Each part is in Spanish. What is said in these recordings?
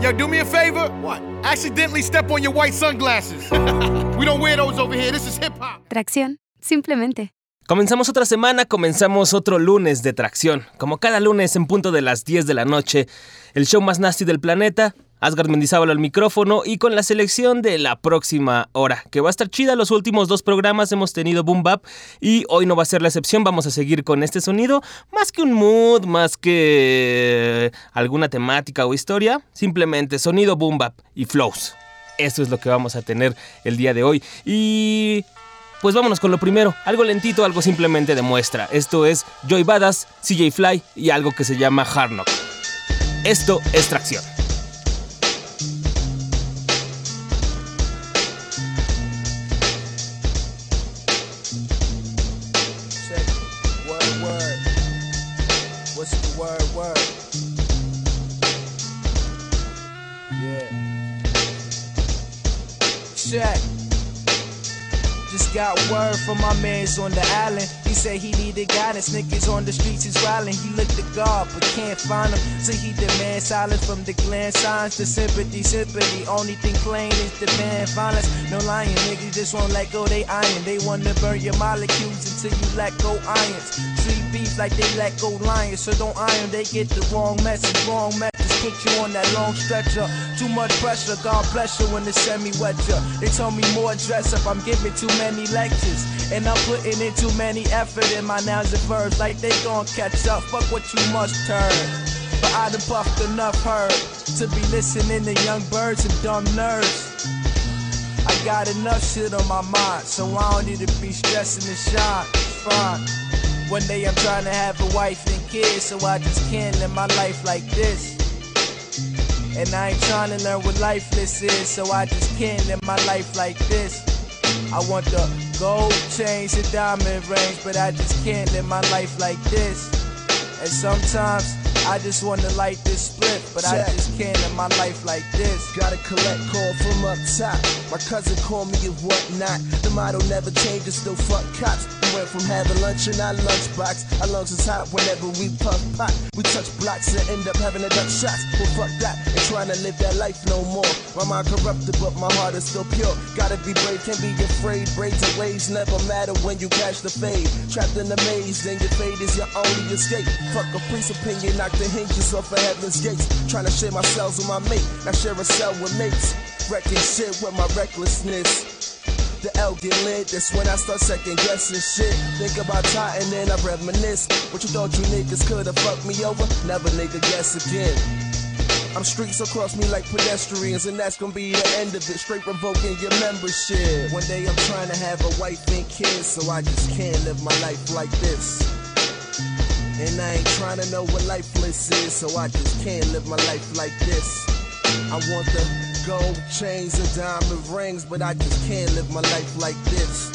Yo, do me a favor. What? Accidentally step on your white sunglasses. we don't wear those over here. This is hip hop. Tracción, simplemente. Comenzamos otra semana, comenzamos otro lunes de tracción. Como cada lunes en punto de las 10 de la noche, el show más nasty del planeta. Asgard Mendizábal al micrófono y con la selección de la próxima hora, que va a estar chida. Los últimos dos programas hemos tenido Boom Bap y hoy no va a ser la excepción. Vamos a seguir con este sonido, más que un mood, más que alguna temática o historia, simplemente sonido Boom Bap y flows. Eso es lo que vamos a tener el día de hoy. Y pues vámonos con lo primero, algo lentito, algo simplemente de muestra. Esto es Joy Badass, CJ Fly y algo que se llama Hard Knock. Esto es tracción. Word from my mans on the island. He said he needed guidance. Niggas on the streets is wildin'. He looked to God but can't find him. So he demand silence from the gland signs. The sympathy, sympathy. Only thing plain is demand violence. No lying, niggas just won't let go they iron. They wanna burn your molecules until you let go irons. Treat beef like they let go lions. So don't iron, they get the wrong message, wrong message. Put you on that long stretcher. Too much pressure, God bless you when the semi wet ya. They told me more dress up, I'm giving too many lectures. And I'm putting in too many effort in my nouns and verbs. Like they gon' catch up, fuck what you must turn. But I done puffed enough herb to be listening to young birds and dumb nerds. I got enough shit on my mind, so I don't need to be stressing and shine. Fine. One day I'm trying to have a wife and kids, so I just can't live my life like this. And I ain't trying to learn what lifeless is, so I just can't live my life like this. I want the gold chains and diamond rings, but I just can't live my life like this. And sometimes I just wanna light this split, but I just can't in my life like this. Gotta collect call from up top. My cousin called me and whatnot. The motto never changes, still fuck cops. We went from having lunch in our lunchbox. Our lungs is hot whenever we puff pot. We touch blocks and end up having a duck shots. Well, fuck that, and trying to live that life no more. My mind corrupted, but my heart is still pure. Gotta be brave, can't be afraid. Braids and waves never matter when you catch the fade. Trapped in the maze, then your fate is your only escape. Fuck a priest's opinion, knock the hinges off of heaven's gates. Trying to share my cells with my mate, now share a cell with mates. Wrecking shit with my recklessness. The L get lit, that's when I start second guessing shit. Think about Titan and I reminisce. What you thought you niggas could've fucked me over? Never nigga guess again. I'm streets across me like pedestrians, and that's gonna be the end of it. Straight revoking your membership. One day I'm trying to have a wife and kids, so I just can't live my life like this. And I ain't trying to know what lifeless is, so I just can't live my life like this. I want the gold chains and diamond rings, but I just can't live my life like this.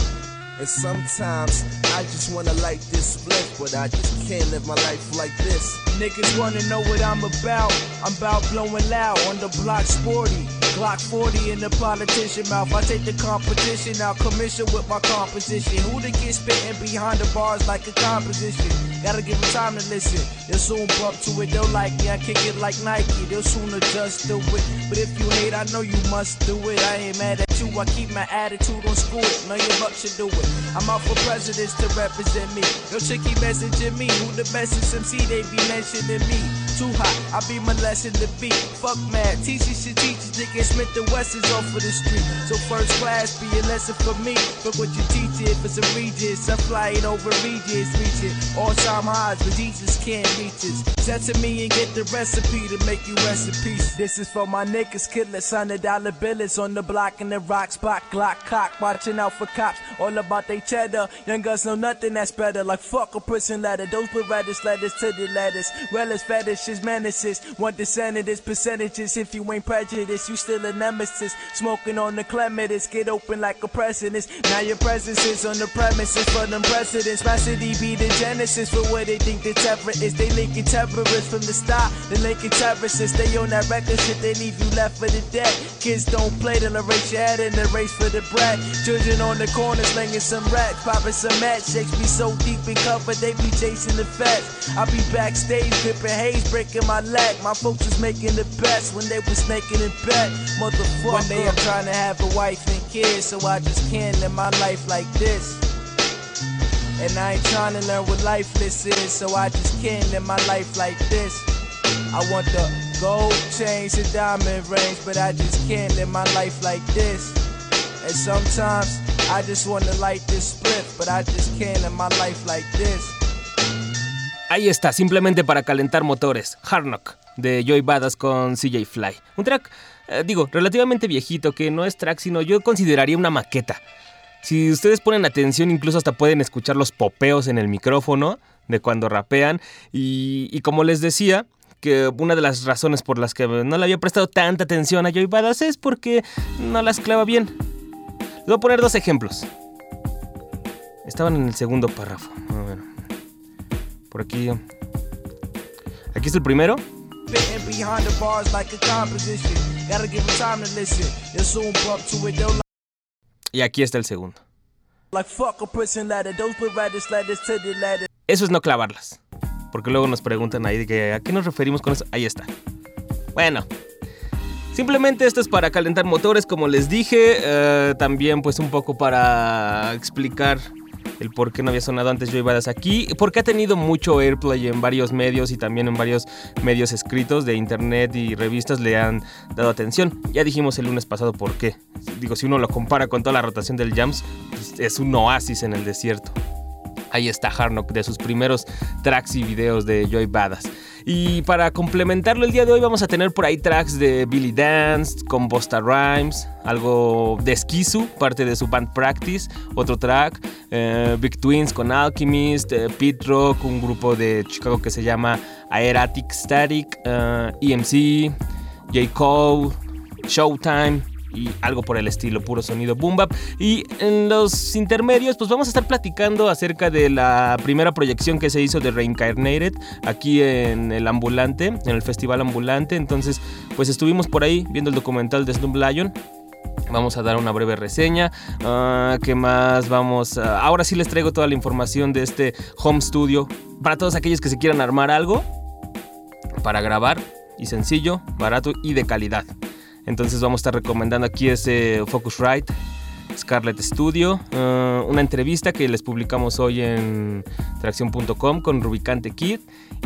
And sometimes I just wanna light this split, but I just can't live my life like this. Niggas wanna know what I'm about. I'm about blowing loud on the block sporty. Glock 40 in the politician mouth. I take the competition out, commission with my composition. Who to get spitting behind the bars like a composition? Gotta give them time to listen. They'll soon bump to it, they'll like me. I kick it like Nike, they'll soon adjust to it. But if you hate, I know you must do it. I ain't mad at you, I keep my attitude on school. Know your buck should do it. I'm out for presidents to represent me. Yo, chick keep messaging me. Who the best is MC? They be mentioning me. Too hot, I be molesting the beat. Fuck mad, teachers should teach. Nigga Smith and West is off of the street. So first class be a lesson for me. But what you teach it for some regis. I fly it over regis, reach it. All time highs, but Jesus can't reach us. Send to me and get the recipe to make you rest in peace. This is for my niggas, killers, hundred dollar billers on the block and the rock spot, Glock cock, watching out for cops. All about they cheddar. Young guns know nothing that's better. Like fuck a prison letter. Those Berettas letters to the letters. Relish fetishes, menaces. One descendants, percentages. If you ain't prejudiced, you still a nemesis. Smoking on the clematis, get open like a precedence. Now your presence is on the premises for them precedents. City be the genesis for what they think the terror is. They linking terrorists from the start. They linking terrorists. They on that record shit, they leave you left for the dead. Kids don't play, they'll erase your ahead in the race for the brat. Children on the corner slinging some racks, popping some match. Shakes be so deep in cover, they be chasing the facts. I be backstage, dripping haze, breaking my leg. My folks was making the best when they was snaking in bed. Motherfucker. One day I'm trying to have a wife and kids, so I just can't live my life like this. And I ain't trying to learn what life this is, so I just can't live my life like this. I want the gold chains and diamond rings, but I just can't live my life like this. And sometimes I just want to light this split, but I just can't live my life like this. Ahí está, simplemente para calentar motores. Hard Knock, de Joy Badass con CJ Fly. Un track, eh, digo, relativamente viejito, que no es track, sino yo consideraría una maqueta. Si ustedes ponen atención, incluso hasta pueden escuchar los popeos en el micrófono de cuando rapean. Y, como les decía, que una de las razones por las que no le había prestado tanta atención a Joy Badass es porque no las clava bien. Les voy a poner dos ejemplos. Estaban en el segundo párrafo. Ver. Por aquí. Aquí está el primero. 'em. Y aquí está el segundo. Eso es no clavarlas. Porque luego nos preguntan ahí de que, a qué nos referimos con eso. Ahí está. Bueno. Simplemente esto es para calentar motores, como les dije. eh, también pues un poco para explicar el por qué no había sonado antes Joy Badass aquí. Porque ha tenido mucho airplay en varios medios y también en varios medios escritos de internet y revistas le han dado atención. Ya dijimos el lunes pasado por qué. Digo, si uno lo compara con toda la rotación del Jams, pues, es un oasis en el desierto. Ahí está Harnock de sus primeros tracks y videos de Joy Badass. Y para complementarlo el día de hoy vamos a tener por ahí tracks de Billy Dance con Rhymes, algo de Skizu, parte de su band Practice, otro track, eh, Big Twins con Alchemist, eh, Pete Rock, un grupo de Chicago que se llama Aeratic Static, eh, EMC, J. Cole, Showtime y algo por el estilo, puro sonido boom bap. Y en los intermedios, pues vamos a estar platicando acerca de la primera proyección que se hizo de Reincarnated aquí en el ambulante, en el festival ambulante. Entonces, pues estuvimos por ahí viendo el documental de Snoop Lion. Vamos a dar una breve reseña. Ah, ¿Qué más? Vamos. Ahora sí les traigo toda la información de este home studio. Para todos aquellos que se quieran armar algo para grabar. Y sencillo, barato y de calidad. Entonces vamos a estar recomendando aquí ese Focusrite Scarlett Studio, uh, una entrevista que les publicamos hoy en tracción.com con Rubicante Kid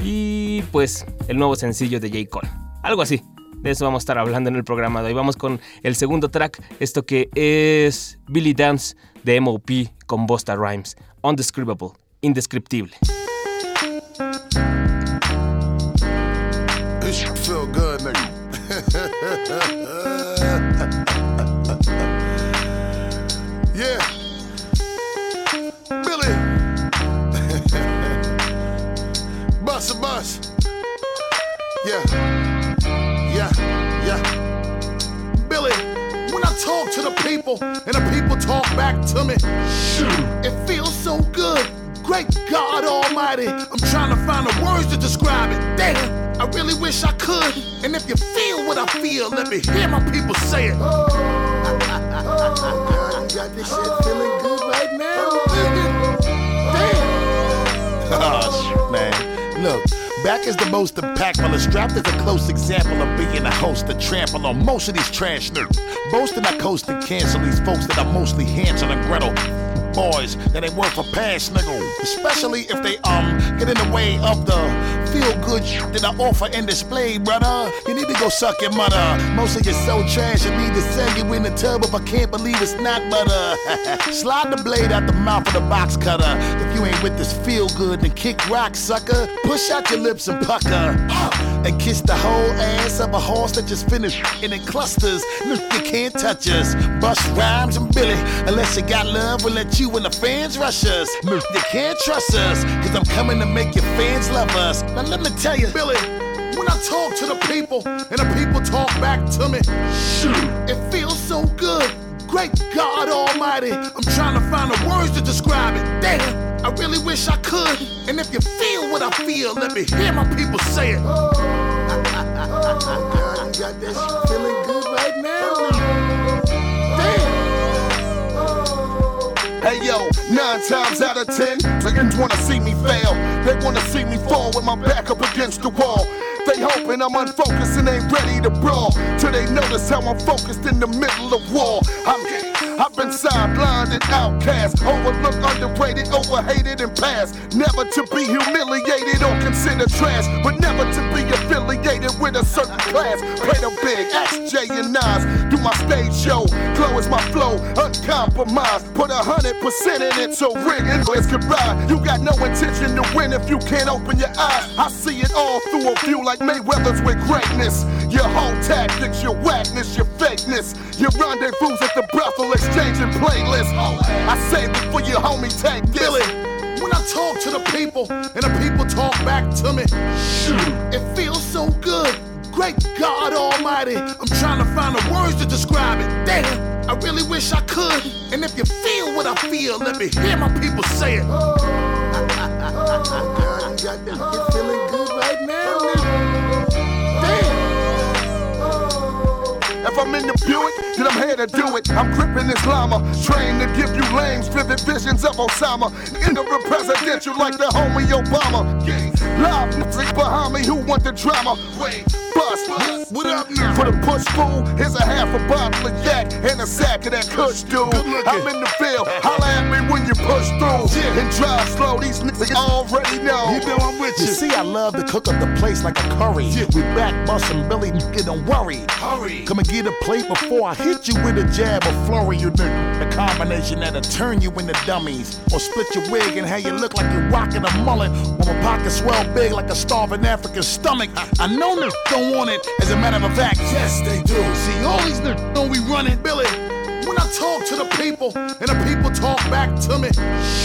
y pues el nuevo sencillo de J. Cole. Algo así. De eso vamos a estar hablando en el programa de hoy. Vamos con el segundo track, esto que es Billy Dance de MOP con Bosta Rhymes. Undescribable, indescriptible. yeah. Billy. bus a bus. Yeah. Yeah. Yeah. Billy, when I talk to the people and the people talk back to me, shoot, it feels so good. Great God Almighty, I'm trying to find the words to describe it. Damn, I really wish I could. And if you feel what I feel, let me hear my people say it. Oh, you got this shit feeling good right now, nigga. Damn. Oh, man. Look. Back is the most impactful, and strapped is a close example of being a host to trample on most of these trash nerds. Boasting I coast and cancel these folks that are mostly Hansel and Gretel boys that ain't worth a pass, nigga. Especially if they um get in the way of the feel good that I offer and display, brother. You need to go suck your mother. Most of you so trash, I need to sell you in the tub if I can't believe it's not butter. Slide the blade out the mouth of the box cutter. If you ain't with this feel good, then kick rock, sucker. Push out your lips and pucker. And kiss the whole ass of a horse that just finished and in clusters. You can't touch us. Bust rhymes and Billy. Unless you got love, we'll let you and the fans rush us. You can't trust us. Cause I'm coming to make your fans love us. Now let me tell you, Billy, when I talk to the people and the people talk back to me, shoot, it feels so good. Great God Almighty, I'm trying to find the words to describe it. Damn, I really wish I could. And if you feel what I feel, let me hear my people say it. Oh, oh, God, you got this oh, feeling good right now. Damn. Oh. Hey yo, out of ten. Niggas wanna see me fail. They wanna see me fall with my back up against the wall. They hoping I'm unfocused and ain't ready to brawl. Till they notice how I'm focused in the middle of war. I'm I've been sidelined and outcast, overlooked, underrated, overhated, and passed. Never to be humiliated or considered trash, but never to be affiliated with a certain class. Play the big, X, J, and Nas. Do my stage show, glow is my flow, uncompromised. Put a hundred percent in it, so English can ride. You got no intention to win if you can't open your eyes. I see it all through a view like Mayweather's with greatness. Your whole tactics, your whackness, your fakeness, your rendezvous at the brothel exchanging playlists. I saved it for your homie Tank Billy. When I talk to the people and the people talk back to me, shoot, it feels so good. Great God Almighty, I'm trying to find the words to describe it. Damn, I really wish I could. And if you feel what I feel, let me hear my people say it. Oh, God, you got that feeling good I'm in the Buick, then I'm here to do it. I'm gripping this llama, trained to give you lames vivid visions of Osama. In the presidential like the homie Obama. Live niggas behind me who want the drama. Wait, bust, up now? For the push fool, here's a half a bottle of yak and a sack of that kush, dude. I'm in the field, holla at me when you push through. Yeah. And drive slow, these niggas already know. You know I'm with you. You see, I love to cook up the place like a curry. We back bustin' Billy, nigga, don't worry. Hurry, come and get a plate before I hit you with a jab or flurry, you nigga. A combination that'll turn you into dummies. Or split your wig and have you look like you're rocking a mullet. Or my pocket swell big like a starving African stomach. I know niggas don't want it, as a matter of fact, yes they do. See, all these niggas know we running, Billy. When I talk to the people and the people talk back to me,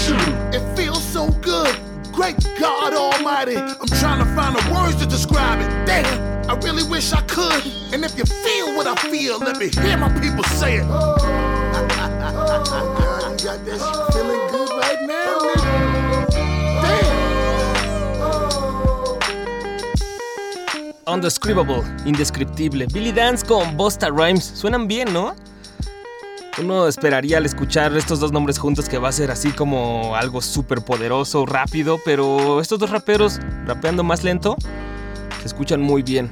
shoot, it feels so good. Great God Almighty, I'm trying to find the words to describe it. Damn. I really wish I could. And if you feel what I feel, let me hear my people say it. Oh, God, you got that shit feeling good right now, Damn. Undescribable, indescriptible. Billy Dance con Busta Rhymes. Suenan bien, ¿no? Uno esperaría al escuchar estos dos nombres juntos que va a ser así como algo súper poderoso, rápido, pero estos dos raperos rapeando más lento se escuchan muy bien.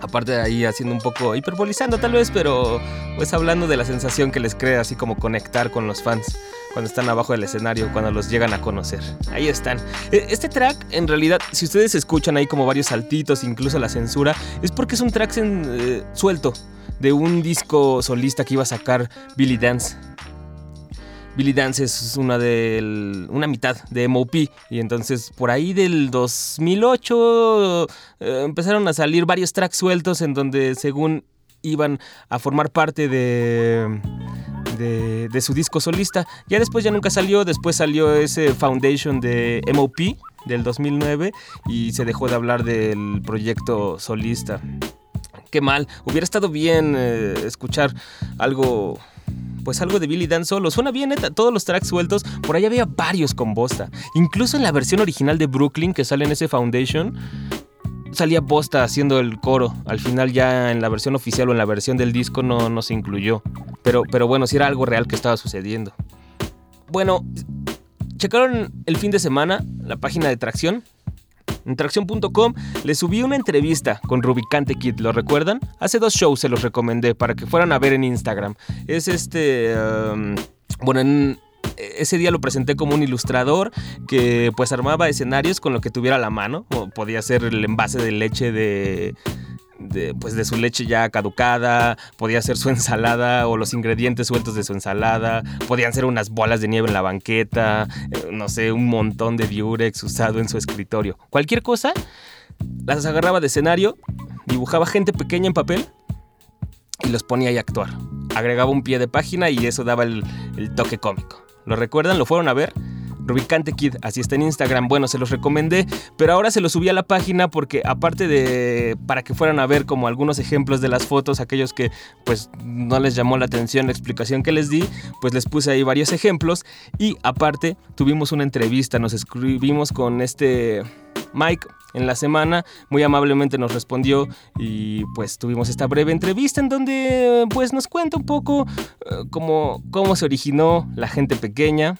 Aparte de ahí haciendo un poco hiperbolizando tal vez, pero pues hablando de la sensación que les crea así como conectar con los fans cuando están abajo del escenario, cuando los llegan a conocer. Ahí están. E, este track, en realidad, si ustedes escuchan ahí como varios saltitos, incluso la censura, es porque es un track eh, suelto de un disco solista que iba a sacar Billy Dance. Billy Dance es una de una mitad de MOP y entonces por ahí del 2008 eh, empezaron a salir varios tracks sueltos en donde según iban a formar parte de, de, su disco solista. Ya después ya nunca salió, después salió ese Foundation de MOP del 2009 y se dejó de hablar del proyecto solista. Qué mal, hubiera estado bien eh, escuchar algo pues algo de Billy Dan solo. Suena bien, todos los tracks sueltos. Por ahí había varios con Bosta. Incluso en la versión original de Brooklyn que sale en ese Foundation, salía Bosta haciendo el coro. Al final ya en la versión oficial o en la versión del disco no, no se incluyó. Pero, pero bueno, sí era algo real que estaba sucediendo. Bueno, checaron el fin de semana la página de Tracción. En tracción.com les subí una entrevista con Rubicante Kid, ¿lo recuerdan? Hace dos shows se los recomendé para que fueran a ver en Instagram. Es este... Um, bueno, ese día lo presenté como un ilustrador que pues armaba escenarios con lo que tuviera a la mano. podía ser el envase de leche de pues de su leche ya caducada, podía ser su ensalada o los ingredientes sueltos de su ensalada, podían ser unas bolas de nieve en la banqueta, eh, no sé, un montón de diurex usado en su escritorio. Cualquier cosa, las agarraba de escenario, dibujaba gente pequeña en papel y los ponía ahí a actuar. Agregaba un pie de página y eso daba el toque cómico. ¿Lo recuerdan? ¿Lo fueron a ver? Rubicante Kid, así está en Instagram. Bueno, se los recomendé, pero ahora se los subí a la página porque aparte de para que fueran a ver como algunos ejemplos de las fotos, aquellos que pues no les llamó la atención la explicación que les di, pues les puse ahí varios ejemplos y aparte tuvimos una entrevista, nos escribimos con este Mike en la semana, muy amablemente nos respondió y pues tuvimos esta breve entrevista en donde pues nos cuenta un poco eh, cómo, cómo se originó la gente pequeña,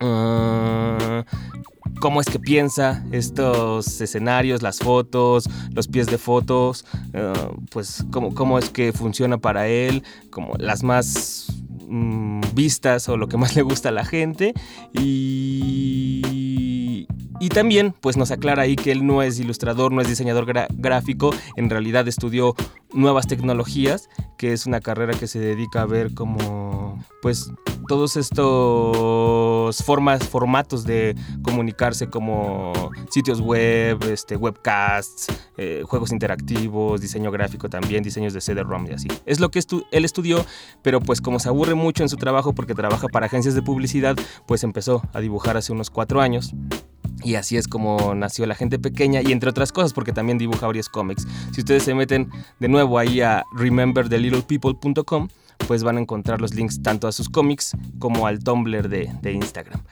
ah, cómo es que piensa estos escenarios, las fotos, los pies de fotos, ah, pues cómo, cómo es que funciona para él, como las más mm, vistas o lo que más le gusta a la gente. Y, y también pues nos aclara ahí que él no es ilustrador, no es diseñador gráfico, en realidad estudió nuevas tecnologías, que es una carrera que se dedica a ver como pues todos estos formas, formatos de comunicarse como sitios web, este, webcasts, eh, juegos interactivos, diseño gráfico también, diseños de CD-ROM y así. Es lo que estu- él estudió, pero pues como se aburre mucho en su trabajo porque trabaja para agencias de publicidad, pues empezó a dibujar hace unos cuatro años. Y así es como nació la gente pequeña y entre otras cosas porque también dibuja varios cómics. Si ustedes se meten de nuevo ahí a rememberthelittlepeople.com, pues van a encontrar los links tanto a sus cómics como al Tumblr de, de Instagram.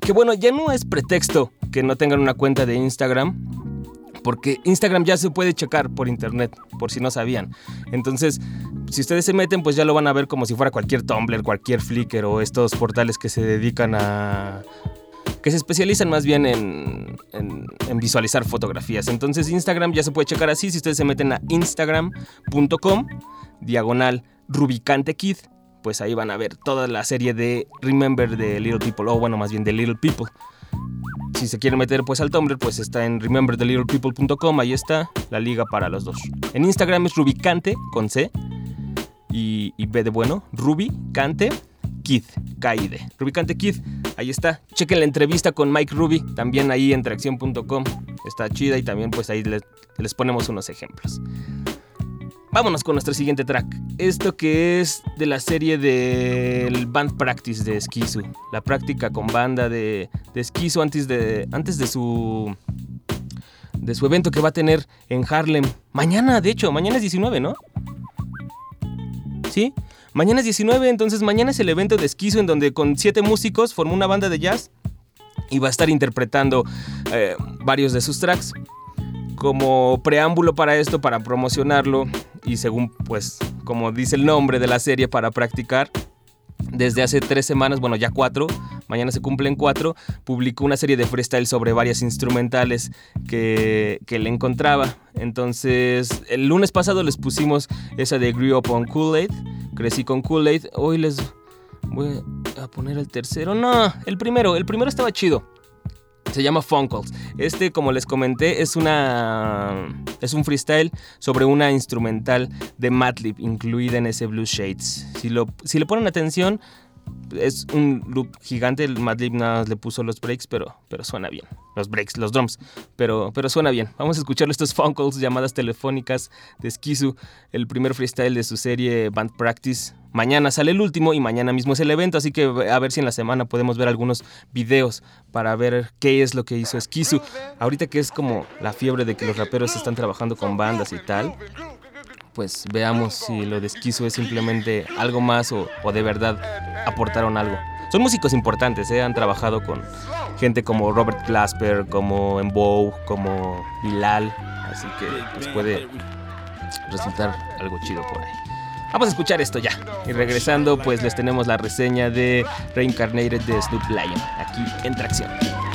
Que bueno, ya no es pretexto que no tengan una cuenta de Instagram, porque Instagram ya se puede checar por internet, por si no sabían. Entonces, si ustedes se meten, pues ya lo van a ver como si fuera cualquier Tumblr, cualquier Flickr o estos portales que se dedican a, que se especializan más bien en, en- visualizar fotografías. Entonces Instagram ya se puede checar así si ustedes se meten a instagram.com diagonal Rubicante Kid, pues ahí van a ver toda la serie de Remember the Little People, o bueno, más bien de Little People. Si se quieren meter pues al Tumblr, pues está en rememberthelittlepeople.com, ahí está la liga para los dos. En Instagram es Rubicante con C y, y B de bueno, Rubicante Kid, K-I-D. Rubicante Kid, ahí está. Chequen la entrevista con Mike Ruby, también ahí en tracción.com. Está chida y también pues ahí les, les ponemos unos ejemplos. Vámonos con nuestro siguiente track. Esto que es de la serie del Band Practice de Esquizo. La práctica con banda de, de Esquizo antes de, antes de su de su evento que va a tener en Harlem. Mañana, de hecho, mañana es 19, ¿no? ¿Sí? Mañana es 19, entonces mañana es el evento de Esquizo en donde con siete músicos formó una banda de jazz y va a estar interpretando eh, varios de sus tracks. Como preámbulo para esto, para promocionarlo y según pues como dice el nombre de la serie para practicar, desde hace tres semanas, bueno ya cuatro, mañana se cumplen cuatro, publicó una serie de freestyle sobre varias instrumentales que, que le encontraba. Entonces, el lunes pasado les pusimos esa de Grew Up on Kool-Aid, crecí con Kool-Aid, hoy les voy a poner el tercero, no, el primero, el primero estaba chido. Se llama Funkles. Este, como les comenté, es una es un freestyle sobre una instrumental de Madlib incluida en ese Blue Shades. Si lo si le ponen atención, es un loop gigante. El Madlib nada le puso los breaks, pero, pero suena bien. Los breaks, los drums, pero, pero suena bien. Vamos a escuchar estos Funkles, llamadas telefónicas de Skizu, el primer freestyle de su serie Band Practice. Mañana sale el último y mañana mismo es el evento, así que a ver si en la semana podemos ver algunos videos para ver qué es lo que hizo Skizu. Ahorita que es como la fiebre de que los raperos están trabajando con bandas y tal, pues veamos si lo de Skizu es simplemente algo más o, o de verdad aportaron algo. Son músicos importantes, ¿eh? han trabajado con gente como Robert Glasper, como Embow, como Bilal, así que pues puede resultar algo chido por ahí. Vamos a escuchar esto ya. Y regresando, pues les tenemos la reseña de Reincarnated de Snoop Lion, aquí en Tracción.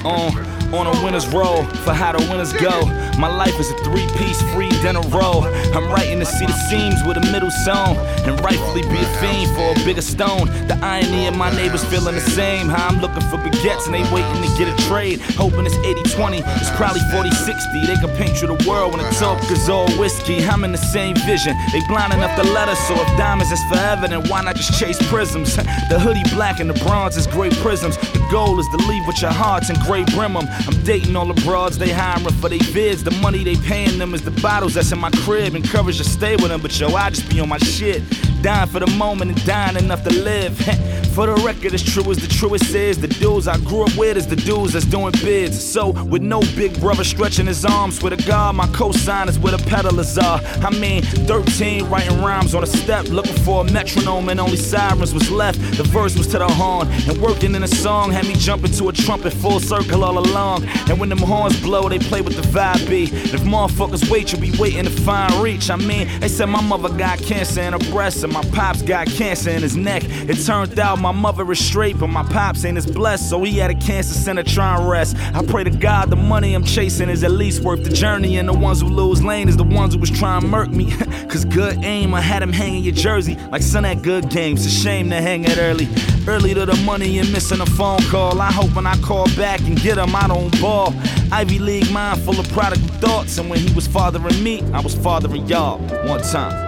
On on a winner's roll for how the winners go. My life is a three-piece free dinner roll. I'm writing to see the seams with a middle song and rightfully be a fiend for a bigger stone. The irony of my neighbors feeling the same. How I'm looking for baguettes and they waiting to get a trade. Hoping it's 80-20, it's probably 40-60. They can paint you the world when the talk is all whiskey. I'm in the same vision. They blind enough to let us. So if diamonds is forever, then why not just chase prisms? the hoodie black and the bronze is gray prisms. The goal is to leave with your hearts and I'm dating all the broads they hiring for they vids. The money they paying them is the bottles that's in my crib. Encourage to stay with them, but yo, I just be on my shit. Dying for the moment and dying enough to live. for the record, as true as the truest is, the dudes I grew up with is the dudes that's doing bids. So, with no big brother stretching his arms, with a God, my cosign is where the pedalers are. I mean, 13 writing rhymes on a step, looking for a metronome, and only sirens was left. The verse was to the horn, and working in a song had me jumping to a trumpet full circle all along. And when them horns blow, they play with the vibe beat. If motherfuckers wait, you'll be waiting to find reach. I mean, they said my mother got cancer in her breast, and my pops got cancer in his neck. It turned out my mother is straight, but my pops ain't as blessed, so he had a cancer center trying rest. I pray to God the money I'm chasing is at least worth the journey, and the ones who lose lane is the ones who was trying to murk me. Cause good aim, I had him hanging your jersey like son at good games. A shame to hang it early. Early to the money and missing a phone call. I hope when I call back and get him, I don't ball. Ivy League mind full of prodigal thoughts, and when he was fathering me, I was fathering y'all. One time.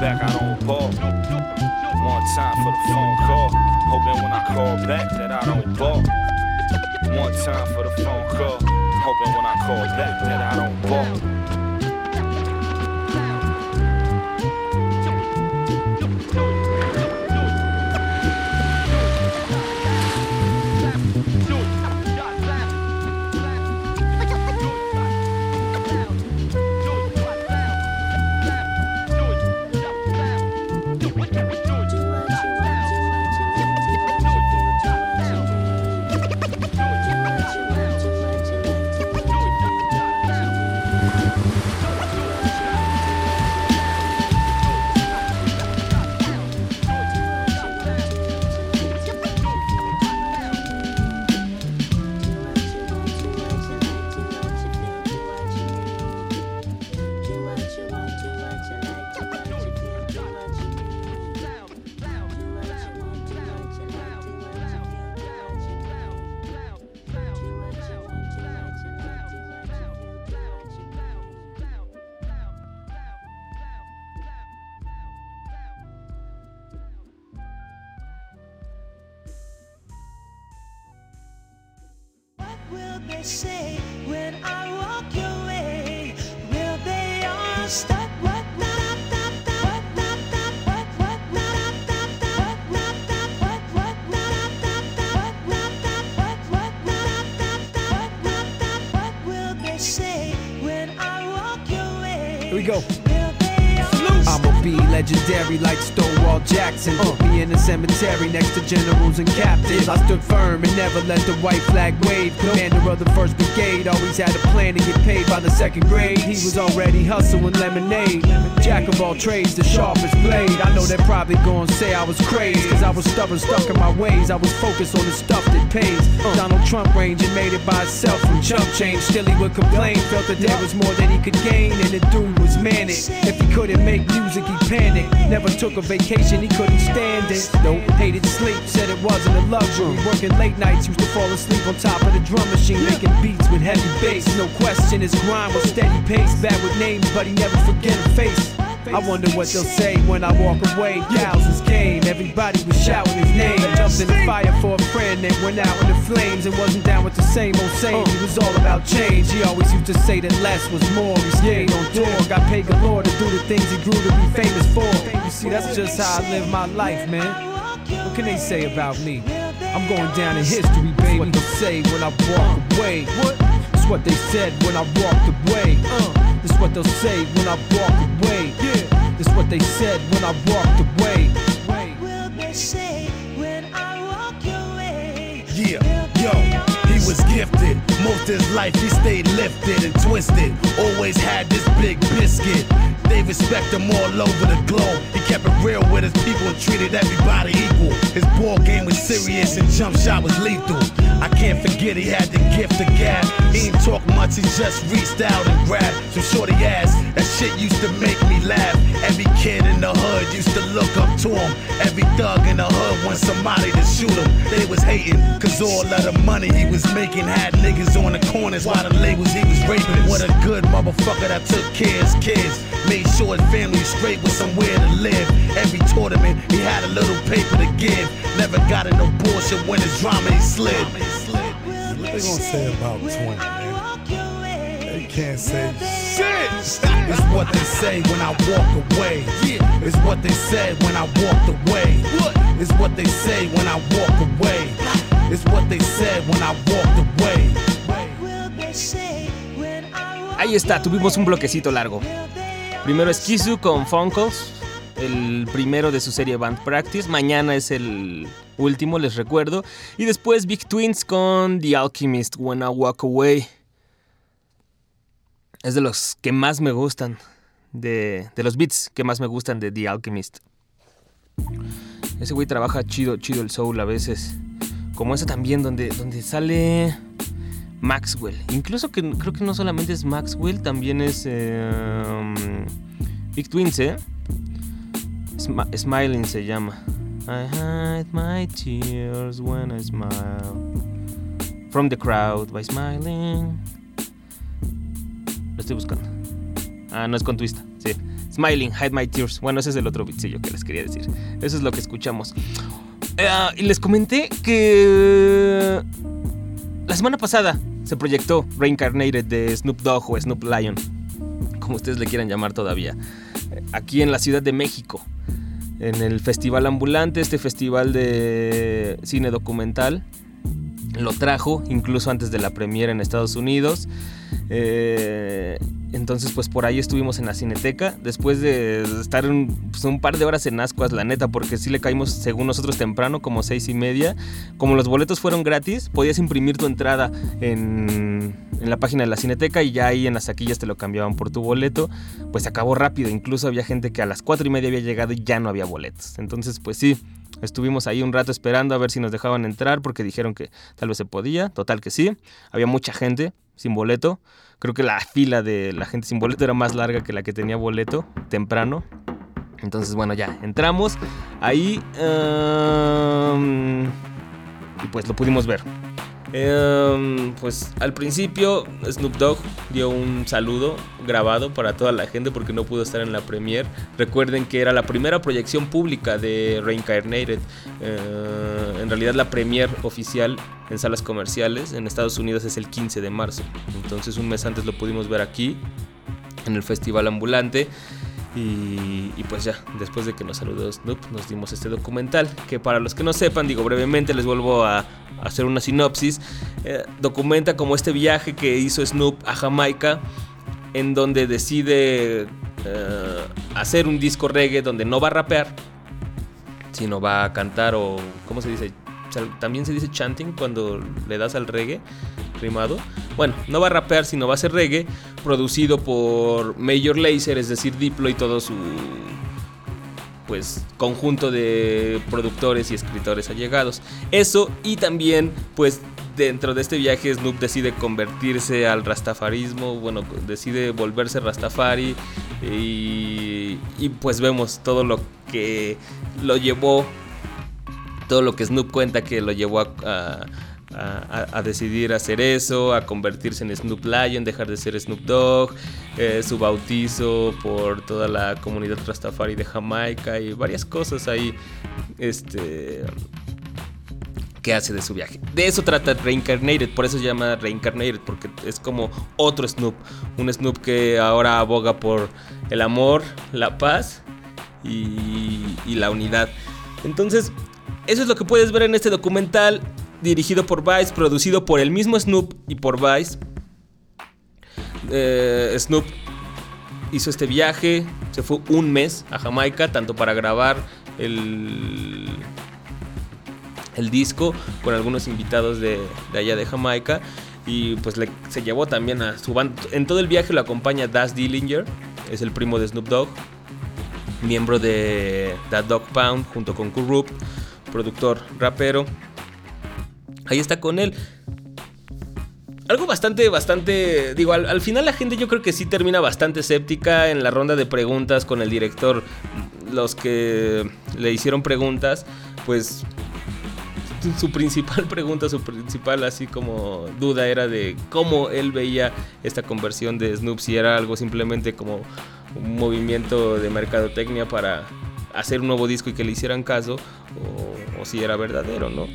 Back, I don't ball. One time for the phone call. Hoping when I call back that I don't ball. One time for the phone call. Hoping when I call back that I don't ball. Legendary like Stonewall Jackson. Put me in the cemetery next to generals and captains. I stood firm and never let the white flag wave. Commander of the first brigade always had a plan to get paid by the second grade. He was already hustling lemonade. Jack of all trades, the sharpest blade. I know they're probably gonna say I was crazy. Cause I was stubborn, stuck in my ways. I was focused on the stuff that pays. Donald Trump reigned and made it by himself from chump change. Still he would complain, felt that there was more that he could gain. And the dude was manic. If he couldn't make music, he panicked. Never took a vacation, he couldn't stand it. Nope, hated sleep, said it wasn't a luxury. Working late nights, used to fall asleep on top of the drum machine, making beats with heavy bass. No question, his grind was steady pace. Bad with names, but he never forget a face. I wonder what they'll say when I walk away. Thousands came, everybody was shouting his name. Jumped in the fire for a friend that went out in the flames and wasn't down with the same old saying. He was all about change. He always used to say that less was more. He stayed on tour, got paid galore to do the things he grew to be famous for. You see, that's just how I live my life, man. What can they say about me? I'm going down in history, baby. What they say when I walk away. What? It's what they said when I walked away. Uh, it's what they'll say when I walk away. It's what they said when I walked away. What will they say when I walk your way? Yeah, was gifted. Most his life he stayed lifted and twisted. Always had this big biscuit. They respect him all over the globe. He kept it real with his people and treated everybody equal. His ball game was serious and jump shot was lethal. I can't forget he had the gift of gab. He ain't talk much, he just reached out and grabbed some shorty ass. That shit used to make me laugh. Every kid in the hood used to look up to him. Every thug in the hood wanted somebody to shoot him. They was hating, cause all of the money he was making had niggas on the corners while the labels he was raping. What a good motherfucker that took care of his kids. Made sure his family was straight with somewhere to live. Every tournament, he had a little paper to give. Never got in no bullshit when his drama he slid. What they gonna say about 20, man? Walk your way. They can't say shit. It's what they say when I walk away. Yeah. It's what they said when I walked away. What? It's what they say when I walk away. It's what they said when I walked away. Ahí está, tuvimos un bloquecito largo. Primero Skizu con Funkles, el primero de su serie Band Practice. Mañana es el último, les recuerdo. Y después Big Twins con The Alchemist, When I Walk Away. Es de los que más me gustan. De, de los beats que más me gustan de The Alchemist. Ese güey trabaja chido, chido el soul a veces. Como esa también, donde, donde sale Maxwell. Incluso que creo que no solamente es Maxwell, también es um, Big Twins, ¿eh? Smi- Smiling se llama. I hide my tears when I smile. From the crowd by smiling. Lo estoy buscando. Ah, no es con twista, sí. Smiling, hide my tears. Bueno, ese es el otro bitcillo que les quería decir. Eso es lo que escuchamos. Eh, y les comenté que la semana pasada se proyectó Reincarnated de Snoop Dogg o Snoop Lion, como ustedes le quieran llamar todavía, aquí en la Ciudad de México, en el Festival Ambulante, este festival de cine documental. Lo trajo incluso antes de la premiere en Estados Unidos. Eh, entonces, pues por ahí estuvimos en la Cineteca. Después de estar un, pues, un par de horas en Ascuas, la neta, porque sí le caímos según nosotros temprano, como seis y media. Como los boletos fueron gratis, podías imprimir tu entrada en, en la página de la Cineteca y ya ahí en las taquillas te lo cambiaban por tu boleto. Pues se acabó rápido. Incluso había gente que a las cuatro y media había llegado y ya no había boletos. Entonces, pues sí. Estuvimos ahí un rato esperando a ver si nos dejaban entrar porque dijeron que tal vez se podía. Total que sí. Había mucha gente sin boleto. Creo que la fila de la gente sin boleto era más larga que la que tenía boleto temprano. Entonces, bueno, ya entramos. Ahí. ehm, y pues lo pudimos ver. Ehm, pues al principio Snoop Dogg dio un saludo grabado para toda la gente porque no pudo estar en la premiere. Recuerden que era la primera proyección pública de Reincarnated. Eh, en realidad la premiere oficial en salas comerciales en Estados Unidos es el 15 de marzo. Entonces un mes antes lo pudimos ver aquí en el Festival Ambulante. Y, pues ya, después de que nos saludó Snoop, nos dimos este documental. Que para los que no sepan, digo brevemente, les vuelvo a, hacer una sinopsis. Eh, documenta como este viaje que hizo Snoop a Jamaica, en donde decide eh, hacer un disco reggae donde no va a rapear, sino va a cantar o, ¿cómo se dice? También se dice chanting cuando le das al reggae rimado. Bueno, no va a rapear, sino va a ser reggae, producido por Major Lazer, es decir, Diplo y todo su pues conjunto de productores y escritores allegados. Eso y también pues dentro de este viaje Snoop decide convertirse al rastafarismo, bueno, decide volverse rastafari y, y pues vemos todo lo que lo llevó todo lo que Snoop cuenta que lo llevó a- a- decidir hacer eso, a convertirse en Snoop Lion, dejar de ser Snoop Dogg, eh, su bautizo por toda la comunidad Rastafari de Jamaica y varias cosas ahí este, que hace de su viaje. De eso trata Reincarnated, por eso se llama Reincarnated, porque es como otro Snoop, un Snoop que ahora aboga por el amor, la paz y la unidad. Entonces, eso es lo que puedes ver en este documental dirigido por Vice, producido por el mismo Snoop y por Vice. Eh, Snoop hizo este viaje, se fue un mes a Jamaica, tanto para grabar el, el disco con algunos invitados de, allá de Jamaica. Y pues se llevó también a su banda. En todo el viaje lo acompaña Das Dillinger, es el primo de Snoop Dogg, miembro de That Dog Pound, junto con Kurupt, productor rapero. Ahí está con él. Algo bastante, bastante. Digo, al, al final la gente yo creo que sí termina bastante escéptica en la ronda de preguntas con el director. Los que le hicieron preguntas, pues su principal pregunta, su principal así como duda era de cómo él veía esta conversión de Snoop, si era algo simplemente como un movimiento de mercadotecnia para hacer un nuevo disco y que le hicieran caso, o, o si era verdadero, ¿no?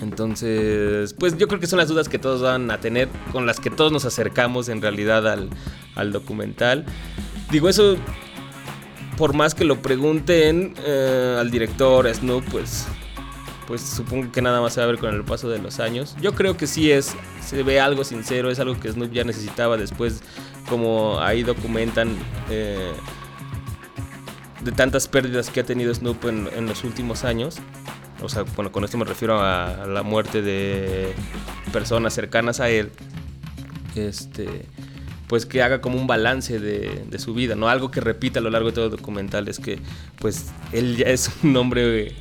Entonces, pues yo creo que son las dudas que todos van a tener, con las que todos nos acercamos en realidad al, al documental. Digo, eso, por más que lo pregunten eh, al director, a Snoop, pues, pues supongo que nada más se va a ver con el paso de los años. Yo creo que sí es, se ve algo sincero, es algo que Snoop ya necesitaba después, como ahí documentan. eh, de tantas pérdidas que ha tenido Snoop en, en los últimos años. O sea, bueno, con esto me refiero a, la muerte de personas cercanas a él. Este, pues que haga como un balance de, de su vida, ¿no? Algo que repita a lo largo de todo el documental es que, pues, él ya es un hombre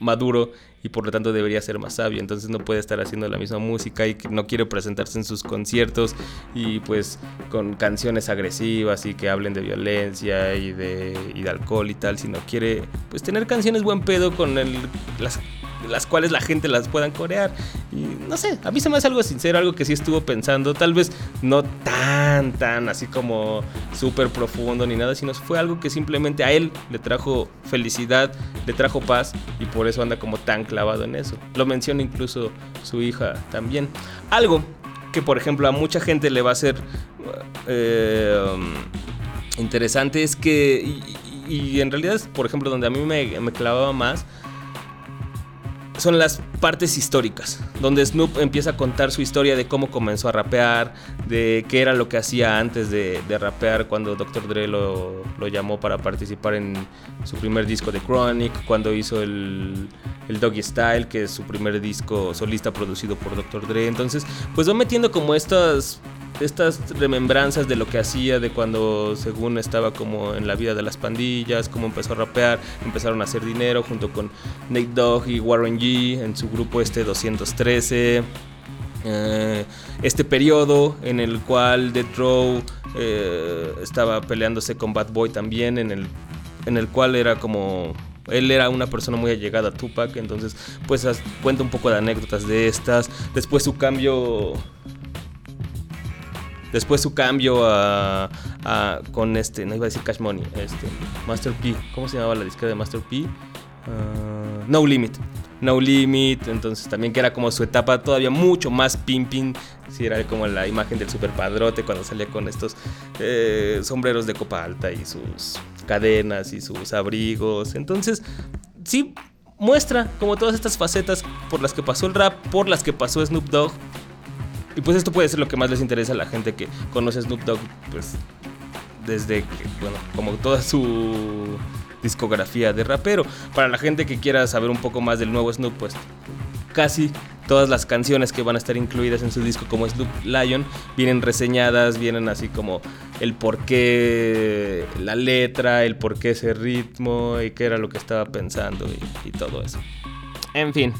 maduro y por lo tanto debería ser más sabio. Entonces no puede estar haciendo la misma música y no quiere presentarse en sus conciertos y pues con canciones agresivas y que hablen de violencia y de, y de alcohol y tal, sino quiere pues tener canciones buen pedo con el, las las cuales la gente las puedan corear. Y no sé, a mí se me hace algo sincero, algo que sí estuvo pensando, tal vez no tan, tan así como súper profundo ni nada, sino fue algo que simplemente a él le trajo felicidad, le trajo paz y por eso anda como tan clavado en eso. Lo menciona incluso su hija también. Algo que por ejemplo a mucha gente le va a ser eh, interesante es que, y, en realidad por ejemplo donde a mí me clavaba más, son las partes históricas, donde Snoop empieza a contar su historia de cómo comenzó a rapear, de qué era lo que hacía antes de, rapear cuando Dr. Dre lo, lo, llamó para participar en su primer disco de Chronic, cuando hizo el, el Doggy Style, que es su primer disco solista producido por Dr. Dre. Entonces, pues va metiendo como estas estas remembranzas de lo que hacía, de cuando según estaba como en la vida de las pandillas, cómo empezó a rapear, empezaron a hacer dinero junto con Nate Dogg y Warren G en su grupo este 213. Eh, este periodo en el cual Death Row eh, estaba peleándose con Bad Boy también, en el, en el cual era como él era una persona muy allegada a Tupac, entonces pues cuenta un poco de anécdotas de estas. Después su cambio Después su cambio a, a, con este, no iba a decir Cash Money, este, Master P. ¿Cómo se llamaba la disquera de Master P? Uh, no Limit. No Limit, entonces también que era como su etapa todavía mucho más pimping. Sí, era como la imagen del super padrote cuando salía con estos eh, sombreros de copa alta y sus cadenas y sus abrigos. Entonces, sí, muestra como todas estas facetas por las que pasó el rap, por las que pasó Snoop Dogg. Y pues esto puede ser lo que más les interesa a la gente que conoce Snoop Dogg, pues desde bueno, como toda su discografía de rapero. Para la gente que quiera saber un poco más del nuevo Snoop, pues casi todas las canciones que van a estar incluidas en su disco como Snoop Lion vienen reseñadas, vienen así como el por qué la letra, el por qué ese ritmo y qué era lo que estaba pensando y, y todo eso. En fin,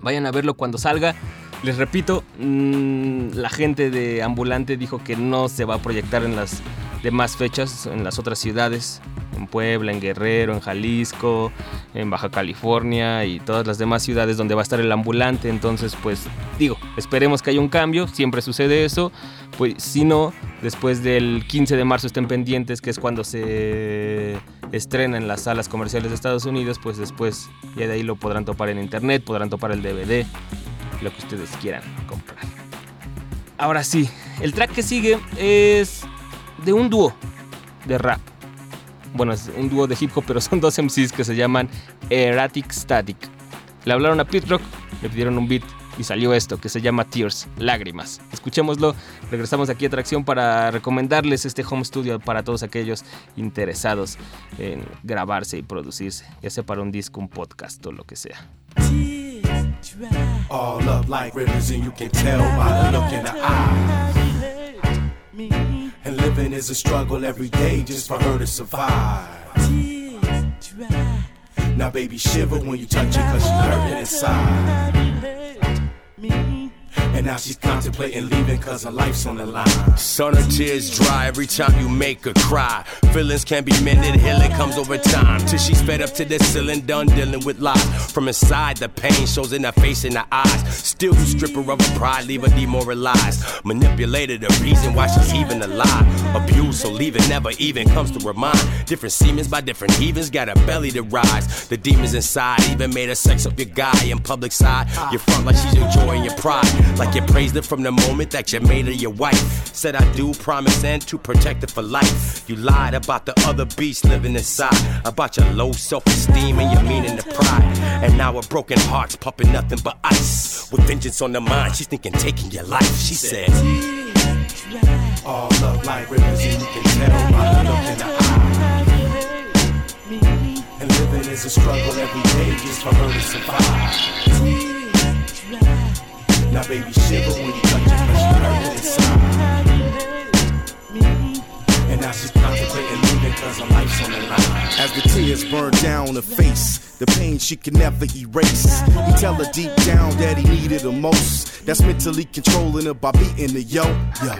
vayan a verlo cuando salga. Les repito, mmm, la gente de Ambulante dijo que no se va a proyectar en las demás fechas, en las otras ciudades, en Puebla, en Guerrero, en Jalisco, en Baja California y todas las demás ciudades donde va a estar el ambulante. Entonces, pues digo, esperemos que haya un cambio, siempre sucede eso. Pues si no, después del 15 de marzo estén pendientes, que es cuando se estrena en las salas comerciales de Estados Unidos, pues después ya de ahí lo podrán topar en internet, podrán topar el DVD lo que ustedes quieran comprar. Ahora sí, el track que sigue es de un dúo de rap. Bueno, es un dúo de hip hop, pero son dos MCs que se llaman Erratic Static. Le hablaron a Pete Rock, le pidieron un beat y salió esto que se llama Tears, Lágrimas. Escuchémoslo, regresamos aquí a Atracción para recomendarles este home studio para todos aquellos interesados en grabarse y producirse, ya sea para un disco, un podcast o lo que sea. All up like rivers, and you can tell by the look in the eyes. And living is a struggle every day just for her to survive. Now, baby, shiver when you touch it, cause she hurting inside. Now she's contemplating leaving cause her life's on the line. Son, her tears dry every time you make her cry. Feelings can't be mended, healing comes over time. Till she's fed up to the ceiling, done dealing with lies. From inside, the pain shows in her face and her eyes. Still, you strip her of her pride, leave her demoralized. Manipulated the reason why she's even alive. Abuse, so leaving never even comes to her mind. Different Siemens by different heathens got a belly to rise. The demons inside even made her sex up your guy in public side. You front like she's enjoying your pride. Like praised her from the moment that you made her your wife. Said I do promise and to protect her for life. You lied about the other beast living inside. About your low self esteem and your meaning to pride. And now her broken heart's pumping nothing but ice. With vengeance on the mind, she's thinking taking your life. She said, All up like rivers, and you can tell by the look in the eyes. living is a struggle every day just for her to survive. Now, baby, shiver when you touch it, hurt it inside. And now she's contemplating leaving cause her life's on the line. As the tears burn down her face, the pain she can never erase. He tell her deep down that he needed her most. That's mentally controlling her by beating her, yo, yo,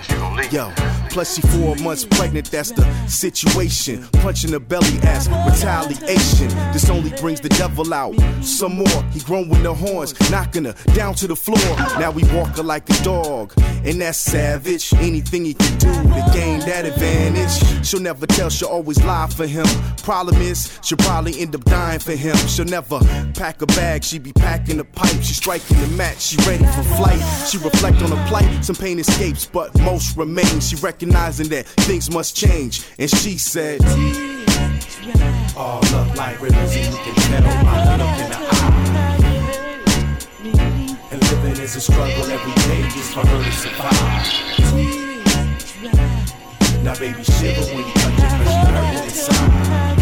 yo. Plus she four months pregnant, that's the situation. Punching her belly as retaliation. This only brings the devil out. Some more, he grown with the horns, knocking her down to the floor. Now we walk her like a dog, and that's savage. Anything he can do to gain that advantage. She'll never tell, she'll always lie for him. Problem is, she'll probably end up dying for him. She'll never pack a bag, she be packing a pipe. She striking the match, she ready for flight. She reflect on her plight, some pain escapes, but most remain. She recognizing that things must change, and she said, All look like rivers and you can tell by the look in the eye. And living is a struggle every day just for her to survive. Now baby shiver when you touch it cause she hurt inside.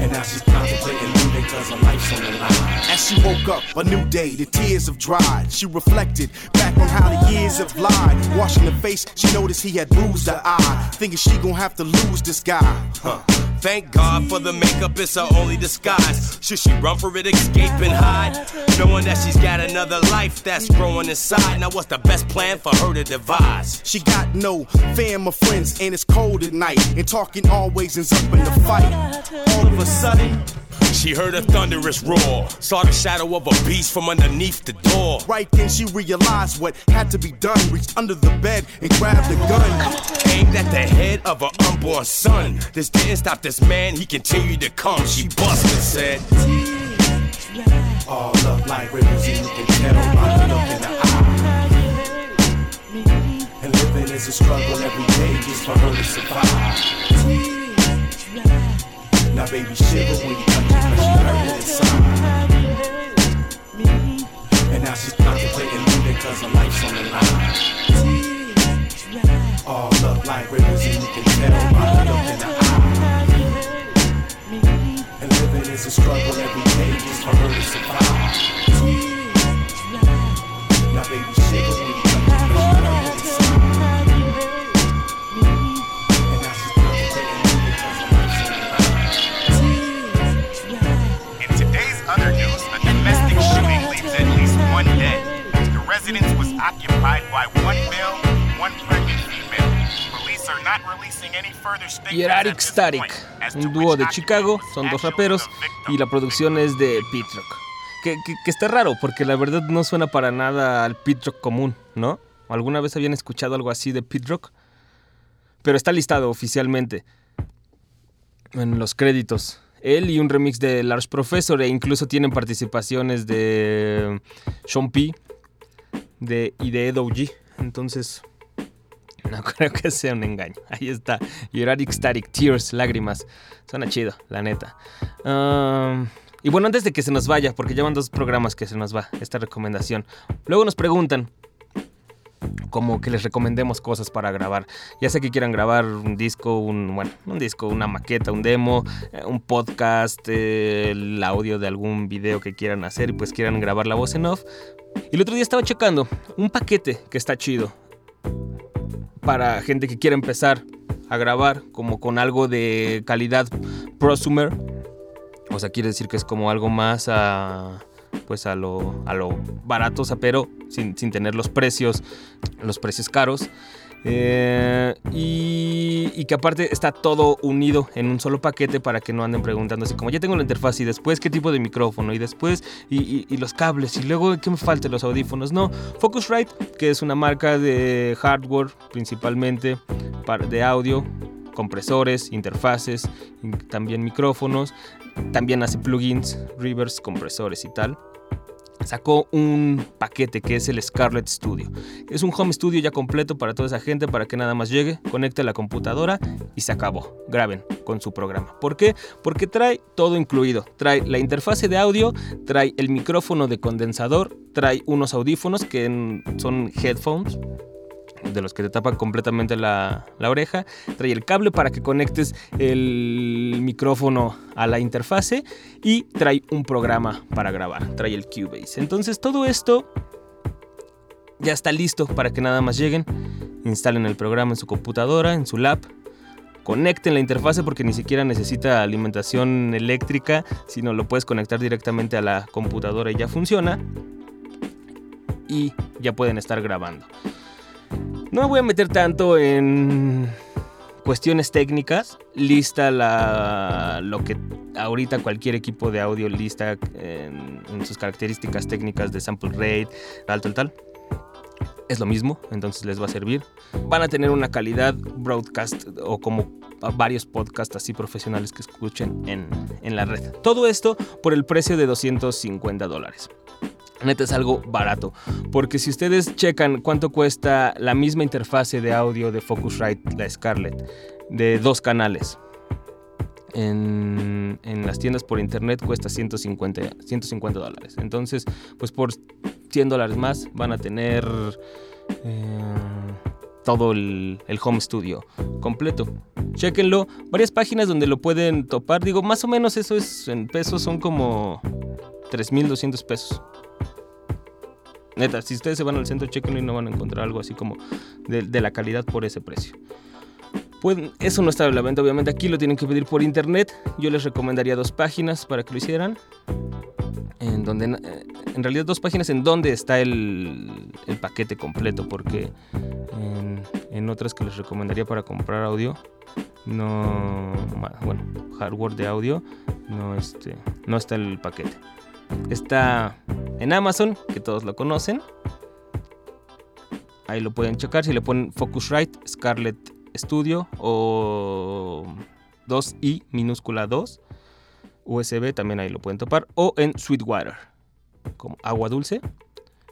And now she's contemplating leaving cause her life's on the line. As she woke up, a new day, the tears have dried. She reflected back on how the years have lied. Washing her face, she noticed he had bruised her eye. Thinking she gon' have to lose this guy. Huh. Thank God for the makeup, it's her only disguise. Should she run for it, escape and hide? Knowing that she's got another life that's growing inside. Now, what's the best plan for her to devise? She got no fam or friends, and it's cold at night. And talking always ends up in the fight. All of a sudden, She heard a thunderous roar, saw the shadow of a beast from underneath the door. right then she realized what had to be done. Reached under the bed and grabbed the gun. Aimed at the head of her unborn son. This didn't stop this man, he continued to come. She busted, said, All look like rivers you can tell by the look in the eye. And living is a struggle every day just for her to survive. Now baby shiver when you touch it cause she hurt it inside. And now she's contemplating leaving cause her life's on the line. All look like rivers and you can tell by the look in the eye. And living is a struggle every day just for her to survive. Now baby shiver when you Y Eric Static, un dúo de Chicago, son dos raperos y la producción es de Pit Rock. Que, que- que está raro porque la verdad no suena para nada al Pit Rock común, ¿no? ¿Alguna vez habían escuchado algo así de Pit Rock? Pero está listado oficialmente en los créditos. Él y un remix de Large Professor e incluso tienen participaciones de Sean P. De, y de Edo G. Entonces, no creo que sea un engaño. Ahí está. Uric Static Tears, lágrimas. Suena chido, la neta. Y bueno, antes de que se nos vaya, porque llevan dos programas que se nos va esta recomendación. Luego nos preguntan como que les recomendemos cosas para grabar. Ya sea que quieran grabar un disco, un bueno, un disco, una maqueta, un demo, eh, un podcast, eh, el audio de algún video que quieran hacer y pues quieran grabar la voz en off. Y el otro día estaba checando un paquete que está chido para gente que quiera empezar a grabar como con algo de calidad prosumer. O sea, quiere decir que es como algo más a pues a lo, a lo barato, pero sin, sin tener los precios, los precios caros. Eh, y, que aparte está todo unido en un solo paquete para que no anden preguntando así como ya tengo la interfaz y después qué tipo de micrófono y después y, los cables y luego qué me falta los audífonos. No, Focusrite, que es una marca de hardware principalmente de audio, compresores, interfaces, también micrófonos, también hace plugins, reverbs, compresores y tal sacó un paquete que es el Scarlett Studio. Es un home studio ya completo para toda esa gente, para que nada más llegue, conecte la computadora y se acabó. Graben con su programa. ¿Por qué? Porque trae todo incluido. Trae la interfase de audio, trae el micrófono de condensador, trae unos audífonos que son headphones de los que te tapan completamente la, oreja. Trae el cable para que conectes el micrófono a la interfase y trae un programa para grabar. Trae el Cubase. Entonces todo esto ya está listo para que nada más lleguen. Instalen el programa en su computadora, en su lap. Conecten la interfase porque ni siquiera necesita alimentación eléctrica, sino lo puedes conectar directamente a la computadora y ya funciona. Y ya pueden estar grabando. No me voy a meter tanto en cuestiones técnicas. Lista la, lo que ahorita cualquier equipo de audio lista en, sus características técnicas de sample rate, tal, tal, tal es lo mismo, entonces les va a servir. Van a tener una calidad broadcast o como varios podcasts así profesionales que escuchen en, en la red. Todo esto por el precio de 250 dólares. Neta es algo barato, porque si ustedes checan cuánto cuesta la misma interfase de audio de Focusrite, la Scarlett, de dos canales, en, las tiendas por internet cuesta 150, 150 dólares. Entonces, pues por 100 dólares más van a tener eh, todo el, el, home studio completo. Chequenlo. Varias páginas donde lo pueden topar. Digo, más o menos eso es en pesos, son como 3.200 pesos. Neta, si ustedes se van al centro, chequenlo y no van a encontrar algo así como de, la calidad por ese precio. Pueden, eso no está a la venta, obviamente aquí lo tienen que pedir por internet. Yo les recomendaría dos páginas para que lo hicieran. En donde, en realidad dos páginas en donde está el, el paquete completo, porque en, en, otras que les recomendaría para comprar audio, no, bueno, hardware de audio, no, este, no está el paquete. Está en Amazon, que todos lo conocen. Ahí lo pueden checar. Si le ponen Focusrite Scarlett Studio o 2i minúscula 2 USB también ahí lo pueden topar o en Sweetwater como agua dulce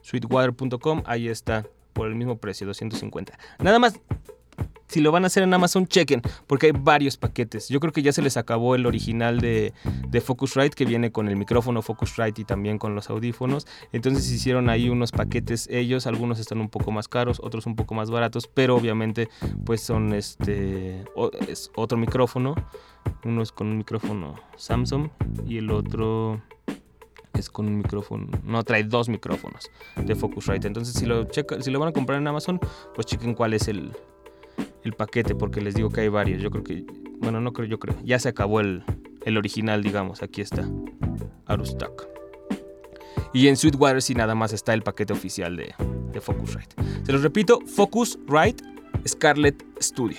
sweetwater.com ahí está por el mismo precio 250 nada más si lo van a hacer en Amazon, chequen, porque hay varios paquetes. Yo creo que ya se les acabó el original de, de Focusrite, que viene con el micrófono Focusrite y también con los audífonos. Entonces hicieron ahí unos paquetes ellos, algunos están un poco más caros, otros un poco más baratos, pero obviamente pues son este, es otro micrófono. Uno es con un micrófono Samsung y el otro es con un micrófono, no trae dos micrófonos de Focusrite. Entonces si lo, checa, si lo van a comprar en Amazon, pues chequen cuál es el, el paquete porque les digo que hay varios. Yo creo que, bueno, no creo, yo creo. Ya se acabó el, el original, digamos. Aquí está. Arustock. Y en Sweetwater sí nada más está el paquete oficial de, de Focusrite. Se los repito, Focusrite Scarlett Studio.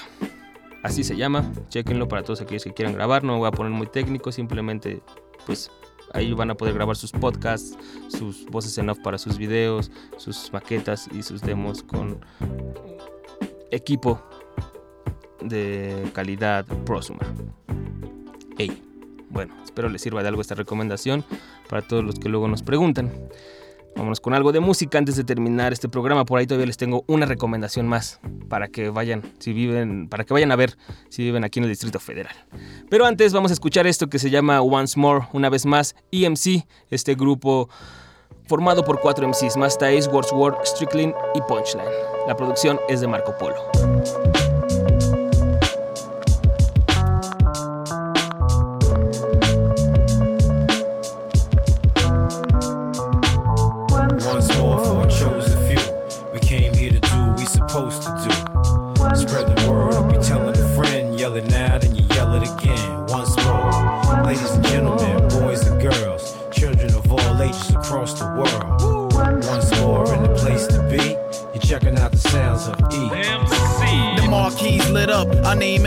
Así se llama. Chequenlo para todos aquellos que quieran grabar. No me voy a poner muy técnico, simplemente pues ahí van a poder grabar sus podcasts, sus voces en off para sus videos, sus maquetas y sus demos con equipo de calidad prosumer. Hey, bueno, espero les sirva de algo esta recomendación para todos los que luego nos preguntan. Vámonos con algo de música antes de terminar este programa. Por ahí todavía les tengo una recomendación más para que vayan, si viven, para que vayan a ver si viven aquí en el Distrito Federal. Pero antes vamos a escuchar esto que se llama Once More, una vez más, EMC, este grupo formado por cuatro MCs, Masta Ace, Wordsworth, Strickland y Punchline. La producción es de Marco Polo.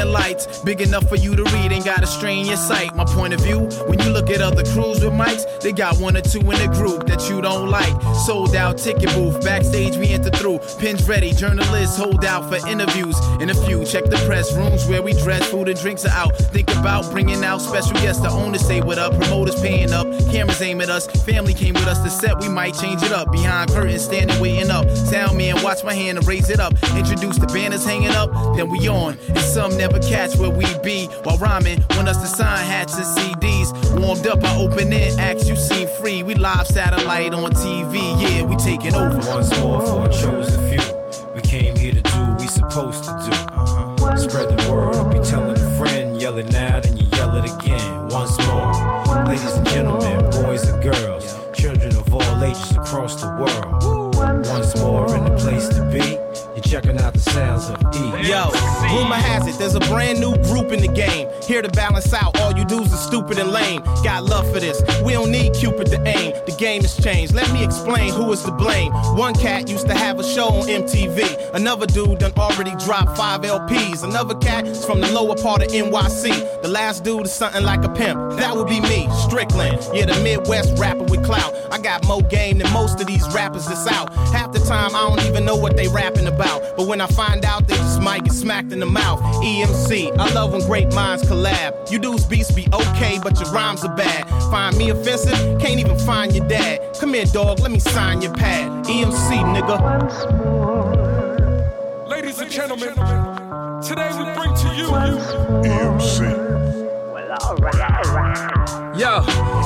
Lights, big enough for you to read, ain't gotta strain your sight. My point of view, when you look at other crews with mics, they got one or two in the group that you don't like. Sold out ticket booth, backstage we enter through. Pins ready, journalists hold out for interviews. In a few, check the press rooms where we dress, food and drinks are out. Think about bringing out special guests, the owners say what up, promoters paying up, cameras aim at us. Family came with us to set, we might change it up. Behind curtains, standing waiting up. Sound man, watch my hand and raise it up. Introduce the banners hanging up, then we on. And some never catch where we be while rhyming. Want us to sign hats and CDs. Warmed up, I open it, acts you seem free. We live satellite on TV, yeah, we taking over. Once more for a chosen few. We came here to do we supposed to do. Uh-huh. Spread the word, I'll be telling a friend, yell it out and you yell it again. Once more, ladies and gentlemen, boys and girls, children of all ages across the world. Once more in the place to be, you're checking out the sounds of E. Yo, rumor has it, there's a brand new group in the game. Here to balance out all you dudes are stupid and lame. Got love for this, we don't need Cupid to aim. The game has changed, let me explain who is to blame. One cat used to have a show on MTV. Another dude done already dropped five LPs. Another cat is from the lower part of NYC. The last dude is something like a pimp. That would be me, Strickland. Yeah, the Midwest rapper with clout. I got more game than most of these rappers that's out. Half the time I don't even know what they rapping about. But when I find out, they just might get smacked in the mouth. EMC, I love when great minds collab. You dudes beats be okay, but your rhymes are bad. Find me offensive, can't even find your dad. Come here, dog, let me sign your pad. EMC, nigga. Ladies and gentlemen, today we bring to you EMC. Well, alright, alright. Yo,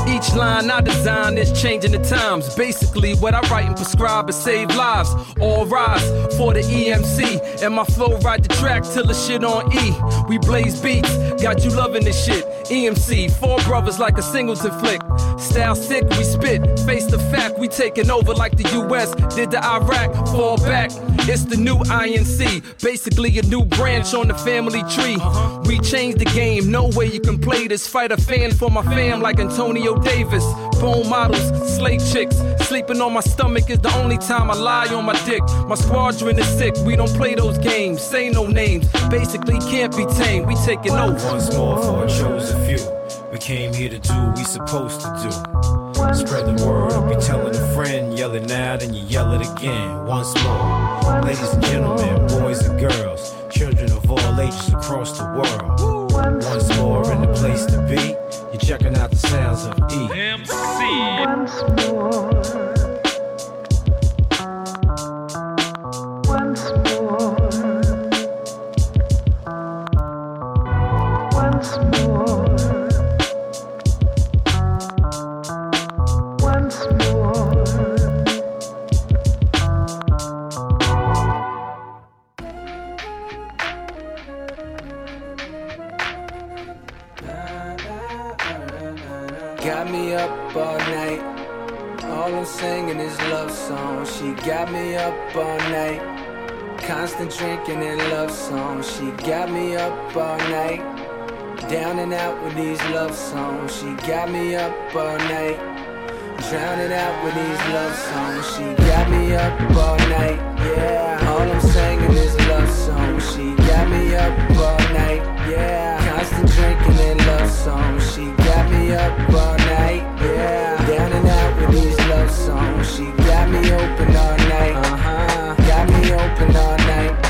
each line I design is changing the times. Basically, what I write and prescribe is save lives. All rise for the EMC. And my flow ride the track till the shit on E. We blaze beats, got you loving this shit. EMC, four brothers like a singleton flick. Style sick, we spit. Face the fact, we taking over like the US did to Iraq. Fall back, it's the new INC. Basically, a new branch on the family tree. Uh-huh. We changed the game, no way you can play this. Fight a fan for my fam like Antonio Davis. Bone models, slave chicks. Sleeping on my stomach is the only time I lie on my dick. My squadron is sick, we don't play those games. Say no names, basically can't be tamed. We taking over. Once more for a chosen few. We came here to do what we supposed to do. Spread the word, be telling a friend, yell it and you yell it again. Once more, ladies and gentlemen, boys and girls, children of all ages across the world. Once more in the place to be, you're checking out the sounds of D. MC. Once more. once more. With these love songs. She got me up all night. Drowning out with these love songs. She got me up all night. Yeah. All I'm singing is love songs. She got me up all night. Yeah. Constant drinking and love songs. She got me up all night. Yeah. Down and out with these love songs. She got me open all night. Uh huh. Got me open all night.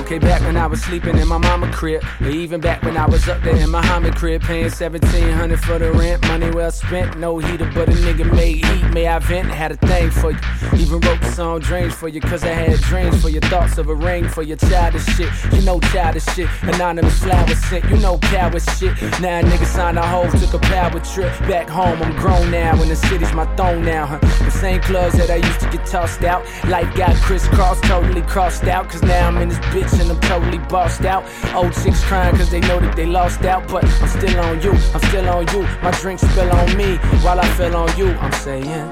Okay, back when I was sleeping in my mama crib, or even back when I was up there in my Muhammad crib, paying 1700 for the rent, money well spent, no heater, but a nigga made heat. May I vent? Had a thing for you. Even wrote the song Dreams for you, cause I had dreams for your thoughts of a ring for your childish shit. You know childish shit, and anonymous flowers sent, you know coward shit. Now a nigga signed a hoe, took a power trip back home. I'm grown now, and the city's my throne now, huh? The same clubs that I used to get tossed out. Life got crisscrossed, totally crossed out, cause now I'm in this bitch and I'm totally bossed out. Old chicks crying cause they know that they lost out, but I'm still on you, I'm still on you. My drink spill on me while I fell on you. I'm saying,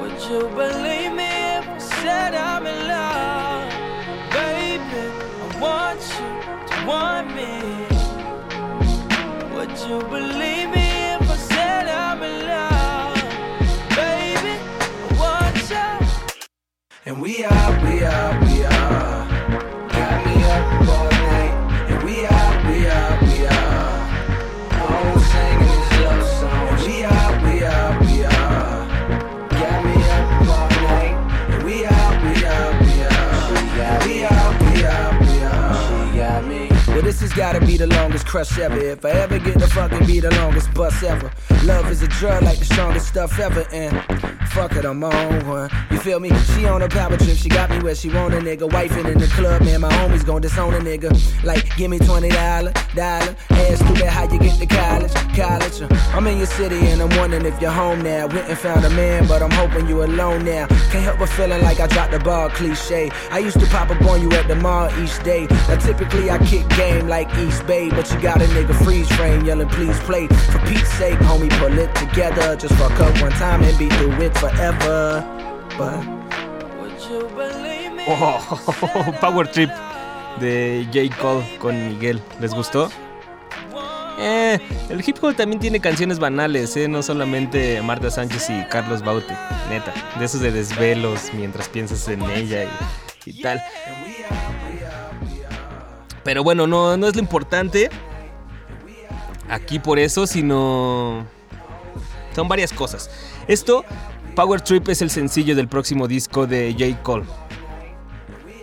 Would you believe me if I said I'm in love? Baby, I want you to want me. And we are, we are, we are. Got me up all night. And we are, we are, we are. I'm singing is love songs. We are, we are, we are. Got me up all night. And we are, we are, we are. We are, we are, we are. She got me. Well, this has gotta be the longest crush ever. If I ever get to fucking be the longest bus ever. Love is a drug like the strongest stuff ever. And Fuck it, I'm on one. You feel me? She on a power trip, she got me where she want a nigga. Wifing in the club, man, my homies gon' disown a nigga. Like, give me $20, dollar. Ask stupid how you get to college, college. Uh, I'm in your city and I'm wondering if you're home now. Went and found a man, but I'm hoping you alone now. Can't help but feeling like I dropped the ball, cliche. I used to pop up on you at the mall each day. Now typically I kick game like East Bay, but you got a nigga freeze frame yelling, please play. For Pete's sake, homie, pull it together. Just fuck up one time and be through it forever. But Oh, Power Trip de J. Cole con Miguel. ¿Les gustó? Eh, el hip hop también tiene canciones banales, eh, no solamente Marta Sánchez y Carlos Baute, neta, de esos de desvelos mientras piensas en ella y, y tal. Pero bueno, no, no es lo importante aquí por eso, sino son varias cosas. Esto, Power Trip es el sencillo del próximo disco de J. Cole.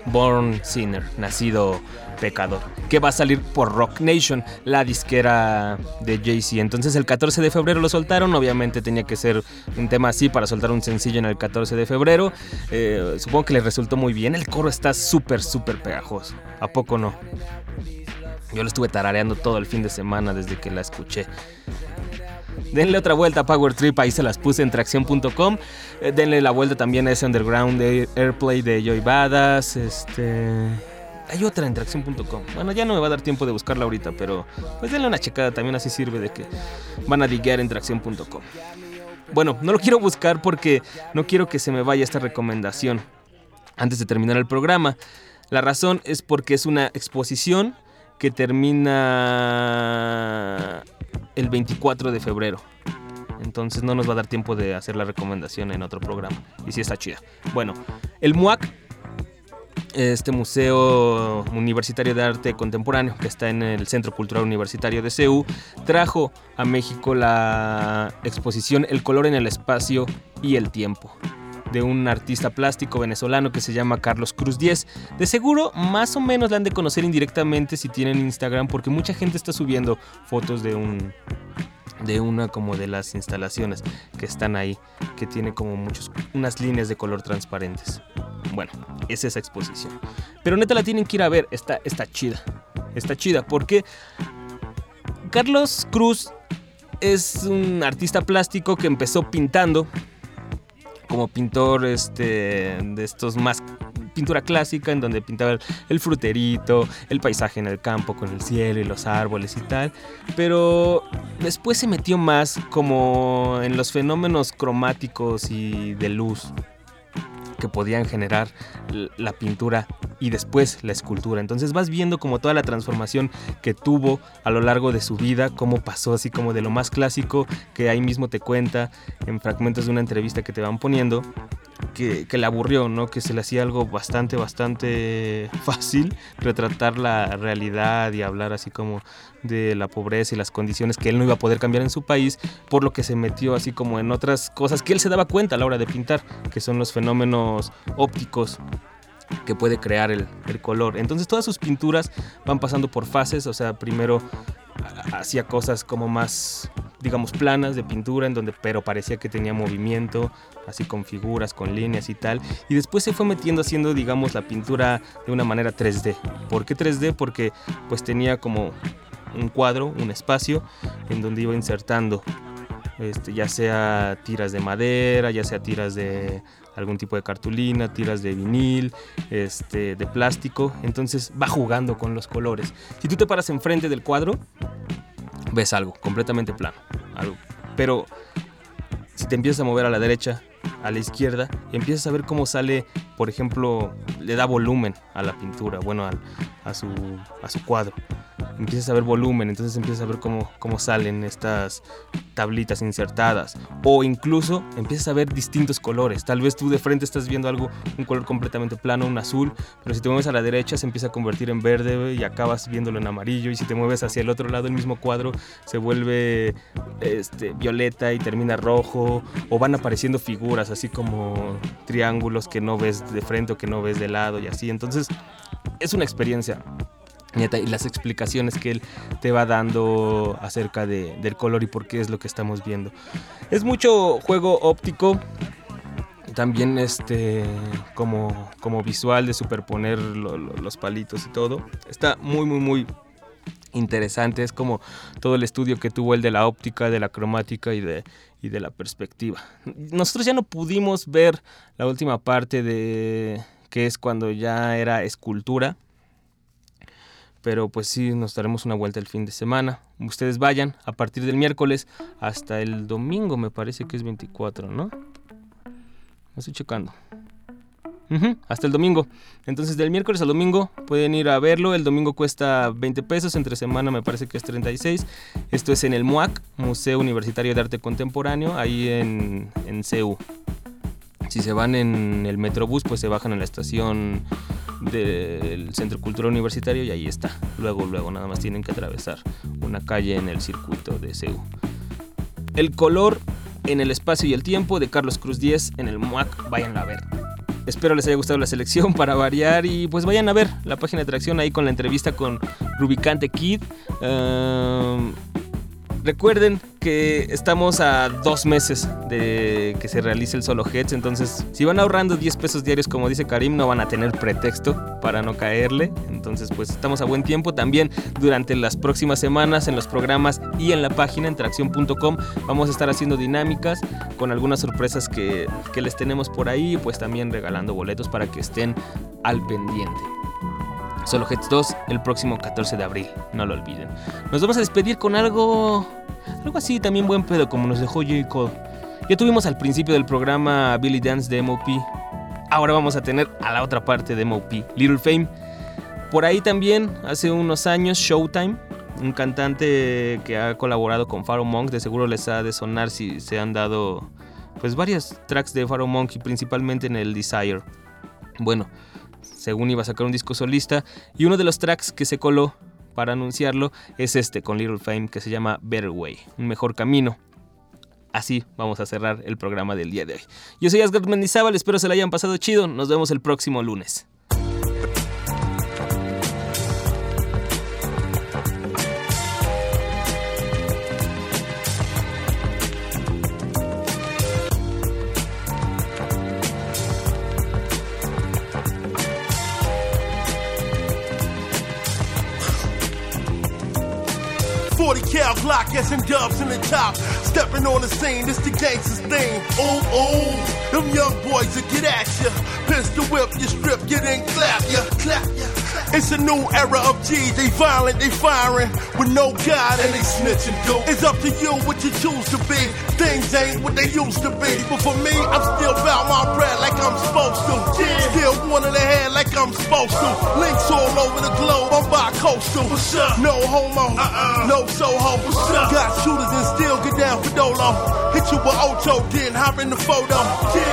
Born Sinner, nacido pecador, que va a salir por Rock Nation, la disquera de Jay-Z. Entonces el 14 de febrero lo soltaron, obviamente tenía que ser un tema así para soltar un sencillo en el 14 de febrero. Eh, supongo que le resultó muy bien, el coro está súper, súper pegajoso. ¿A poco no? Yo lo estuve tarareando todo el fin de semana desde que la escuché. Denle otra vuelta a Power Trip, ahí se las puse en tracción.com. Eh, denle la vuelta también a ese underground de Airplay de Joy Badass. Este. Hay otra en tracción.com. Bueno, ya no me va a dar tiempo de buscarla ahorita, pero pues denle una checada, también así sirve de que van a diguear en tracción.com. Bueno, no lo quiero buscar porque no quiero que se me vaya esta recomendación antes de terminar el programa. La razón es porque es una exposición que termina el 24 de febrero. Entonces no nos va a dar tiempo de hacer la recomendación en otro programa. Y sí está chida. Bueno, el MUAC, este Museo Universitario de Arte Contemporáneo que está en el Centro Cultural Universitario de CEU, trajo a México la exposición El color en el espacio y el tiempo de un artista plástico venezolano que se llama Carlos Cruz 10. De seguro, más o menos la han de conocer indirectamente si tienen Instagram, porque mucha gente está subiendo fotos de un de una como de las instalaciones que están ahí, que tiene como muchos unas líneas de color transparentes. Bueno, es esa exposición. Pero neta la tienen que ir a ver, está está chida. Está chida porque Carlos Cruz es un artista plástico que empezó pintando como pintor este, de estos más pintura clásica en donde pintaba el, fruterito, el paisaje en el campo con el cielo y los árboles y tal, pero después se metió más como en los fenómenos cromáticos y de luz que podían generar la pintura y después la escultura. Entonces vas viendo como toda la transformación que tuvo a lo largo de su vida, cómo pasó así como de lo más clásico que ahí mismo te cuenta en fragmentos de una entrevista que te van poniendo. Que, le aburrió, ¿no? Que se le hacía algo bastante, bastante fácil retratar la realidad y hablar así como de la pobreza y las condiciones que él no iba a poder cambiar en su país, por lo que se metió así como en otras cosas que él se daba cuenta a la hora de pintar, que son los fenómenos ópticos que puede crear el, el, color. Entonces todas sus pinturas van pasando por fases, o sea, primero hacía cosas como más, digamos, planas de pintura, en donde pero parecía que tenía movimiento, así con figuras, con líneas y tal. Y después se fue metiendo haciendo, digamos, la pintura de una manera 3D. ¿Por qué 3D? Porque pues tenía como un cuadro, un espacio, en donde iba insertando este, ya sea tiras de madera, ya sea tiras de algún tipo de cartulina, tiras de vinil, este, de plástico. Entonces va jugando con los colores. Si tú te paras enfrente del cuadro, ves algo completamente plano. Algo. Pero si te empiezas a mover a la derecha, a la izquierda, empiezas a ver cómo sale, por ejemplo, le da volumen a la pintura, bueno, a, a, su, a su cuadro empiezas a ver volumen, entonces empiezas a ver cómo, cómo salen estas tablitas insertadas. O incluso empiezas a ver distintos colores. Tal vez tú de frente estás viendo algo, un color completamente plano, un azul, pero si te mueves a la derecha se empieza a convertir en verde y acabas viéndolo en amarillo. Y si te mueves hacia el otro lado, el mismo cuadro se vuelve este, violeta y termina rojo. O van apareciendo figuras, así como triángulos que no ves de frente o que no ves de lado y así. Entonces es una experiencia y las explicaciones que él te va dando acerca de, del color y por qué es lo que estamos viendo. Es mucho juego óptico, también este como, como visual de superponer lo- lo- los palitos y todo. Está muy, muy, muy interesante. Es como todo el estudio que tuvo el de la óptica, de la cromática y de, y de la perspectiva. Nosotros ya no pudimos ver la última parte de que es cuando ya era escultura. Pero pues sí, nos daremos una vuelta el fin de semana. Ustedes vayan a partir del miércoles hasta el domingo, me parece que es 24, ¿no? Estoy checando. Hasta el domingo. Entonces del miércoles al domingo pueden ir a verlo. El domingo cuesta 20 pesos, entre semana me parece que es 36. Esto es en el MUAC, Museo Universitario de Arte Contemporáneo, ahí en, en CEU. Si se van en el Metrobús, pues se bajan en la estación del Centro Cultural Universitario y ahí está. Luego, luego, nada más tienen que atravesar una calle en el circuito de CEU. El color en el espacio y el tiempo de Carlos Cruz 10 en el MUAC, vayan a ver. Espero les haya gustado la selección para variar y pues vayan a ver la página de atracción ahí con la entrevista con Rubicante Kid. Ehm, recuerden que estamos a dos meses de que se realice el solo Heads, entonces si van ahorrando 10 pesos diarios como dice Karim no van a tener pretexto para no caerle, entonces pues estamos a buen tiempo. También durante las próximas semanas en los programas y en la página en tracción.com vamos a estar haciendo dinámicas con algunas sorpresas que, que les tenemos por ahí, pues también regalando boletos para que estén al pendiente. Solo Heads 2 el próximo 14 de abril, no lo olviden. Nos vamos a despedir con algo algo así también buen pedo como nos dejó J. Cole. Ya tuvimos al principio del programa Billy Dance de MOP. Ahora vamos a tener a la otra parte de MOP, Little Fame. Por ahí también, hace unos años, Showtime, un cantante que ha colaborado con Pharaoh Monk, de seguro les ha de sonar si se han dado pues varios tracks de Pharaoh Monk y principalmente en el Desire. Bueno, según iba a sacar un disco solista y uno de los tracks que se coló para anunciarlo es este con Little Fame que se llama Better Way, un mejor camino. Así vamos a cerrar el programa del día de hoy. Yo soy Asgard Mendizábal, espero se la hayan pasado chido. Nos vemos el próximo lunes. Glock, dubs in the top. Stepping on the scene, this the gangsters thing. Ooh, ooh, them young boys that get at ya. Pistol whip, you strip, you then clap ya, clap ya. It's a new era of G. They violent, they firing with no God and they snitching. Dude. It's up to you what you choose to be. Things ain't what they used to be. But for me, I'm still about my bread like I'm supposed to. Still one in the head like I'm supposed to. Links all over the globe, I'm bi-coastal. What's up? No homo, uh-uh. no soho. Got shooters and still get down for dolo. Hit you with Ocho, then hop in the photo.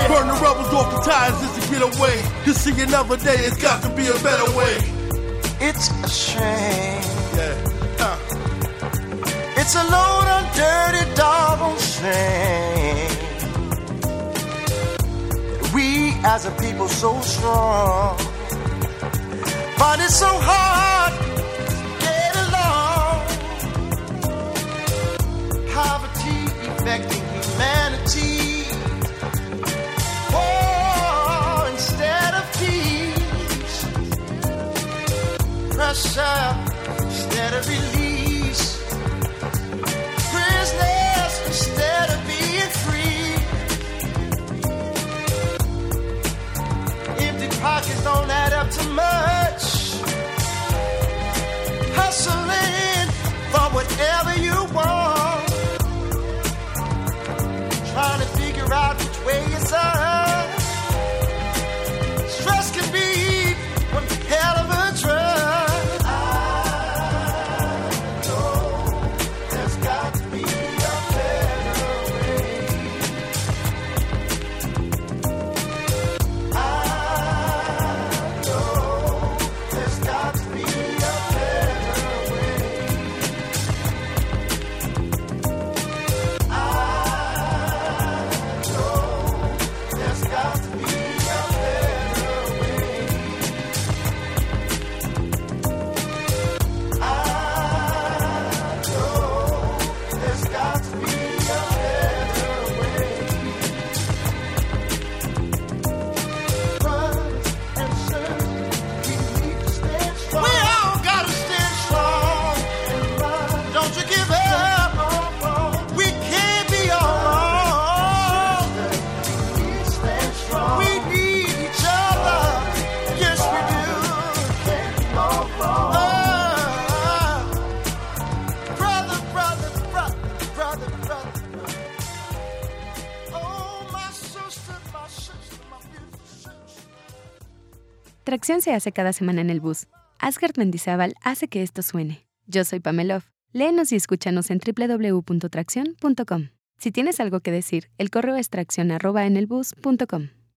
Burn the rubbles off the tires just to get away. To see another day, it's got to be a better way. It's a shame. Yeah. Uh. It's a load of dirty double shame. We as a people so strong, but it's so hard to get along. Poverty affecting humanity. War instead of peace. Pressure instead of. Tracción se hace cada semana en el bus. Asgard Mendizábal hace que esto suene. Yo soy Pamelov. Léenos y escúchanos en www.tracción.com. Si tienes algo que decir, el correo es tracción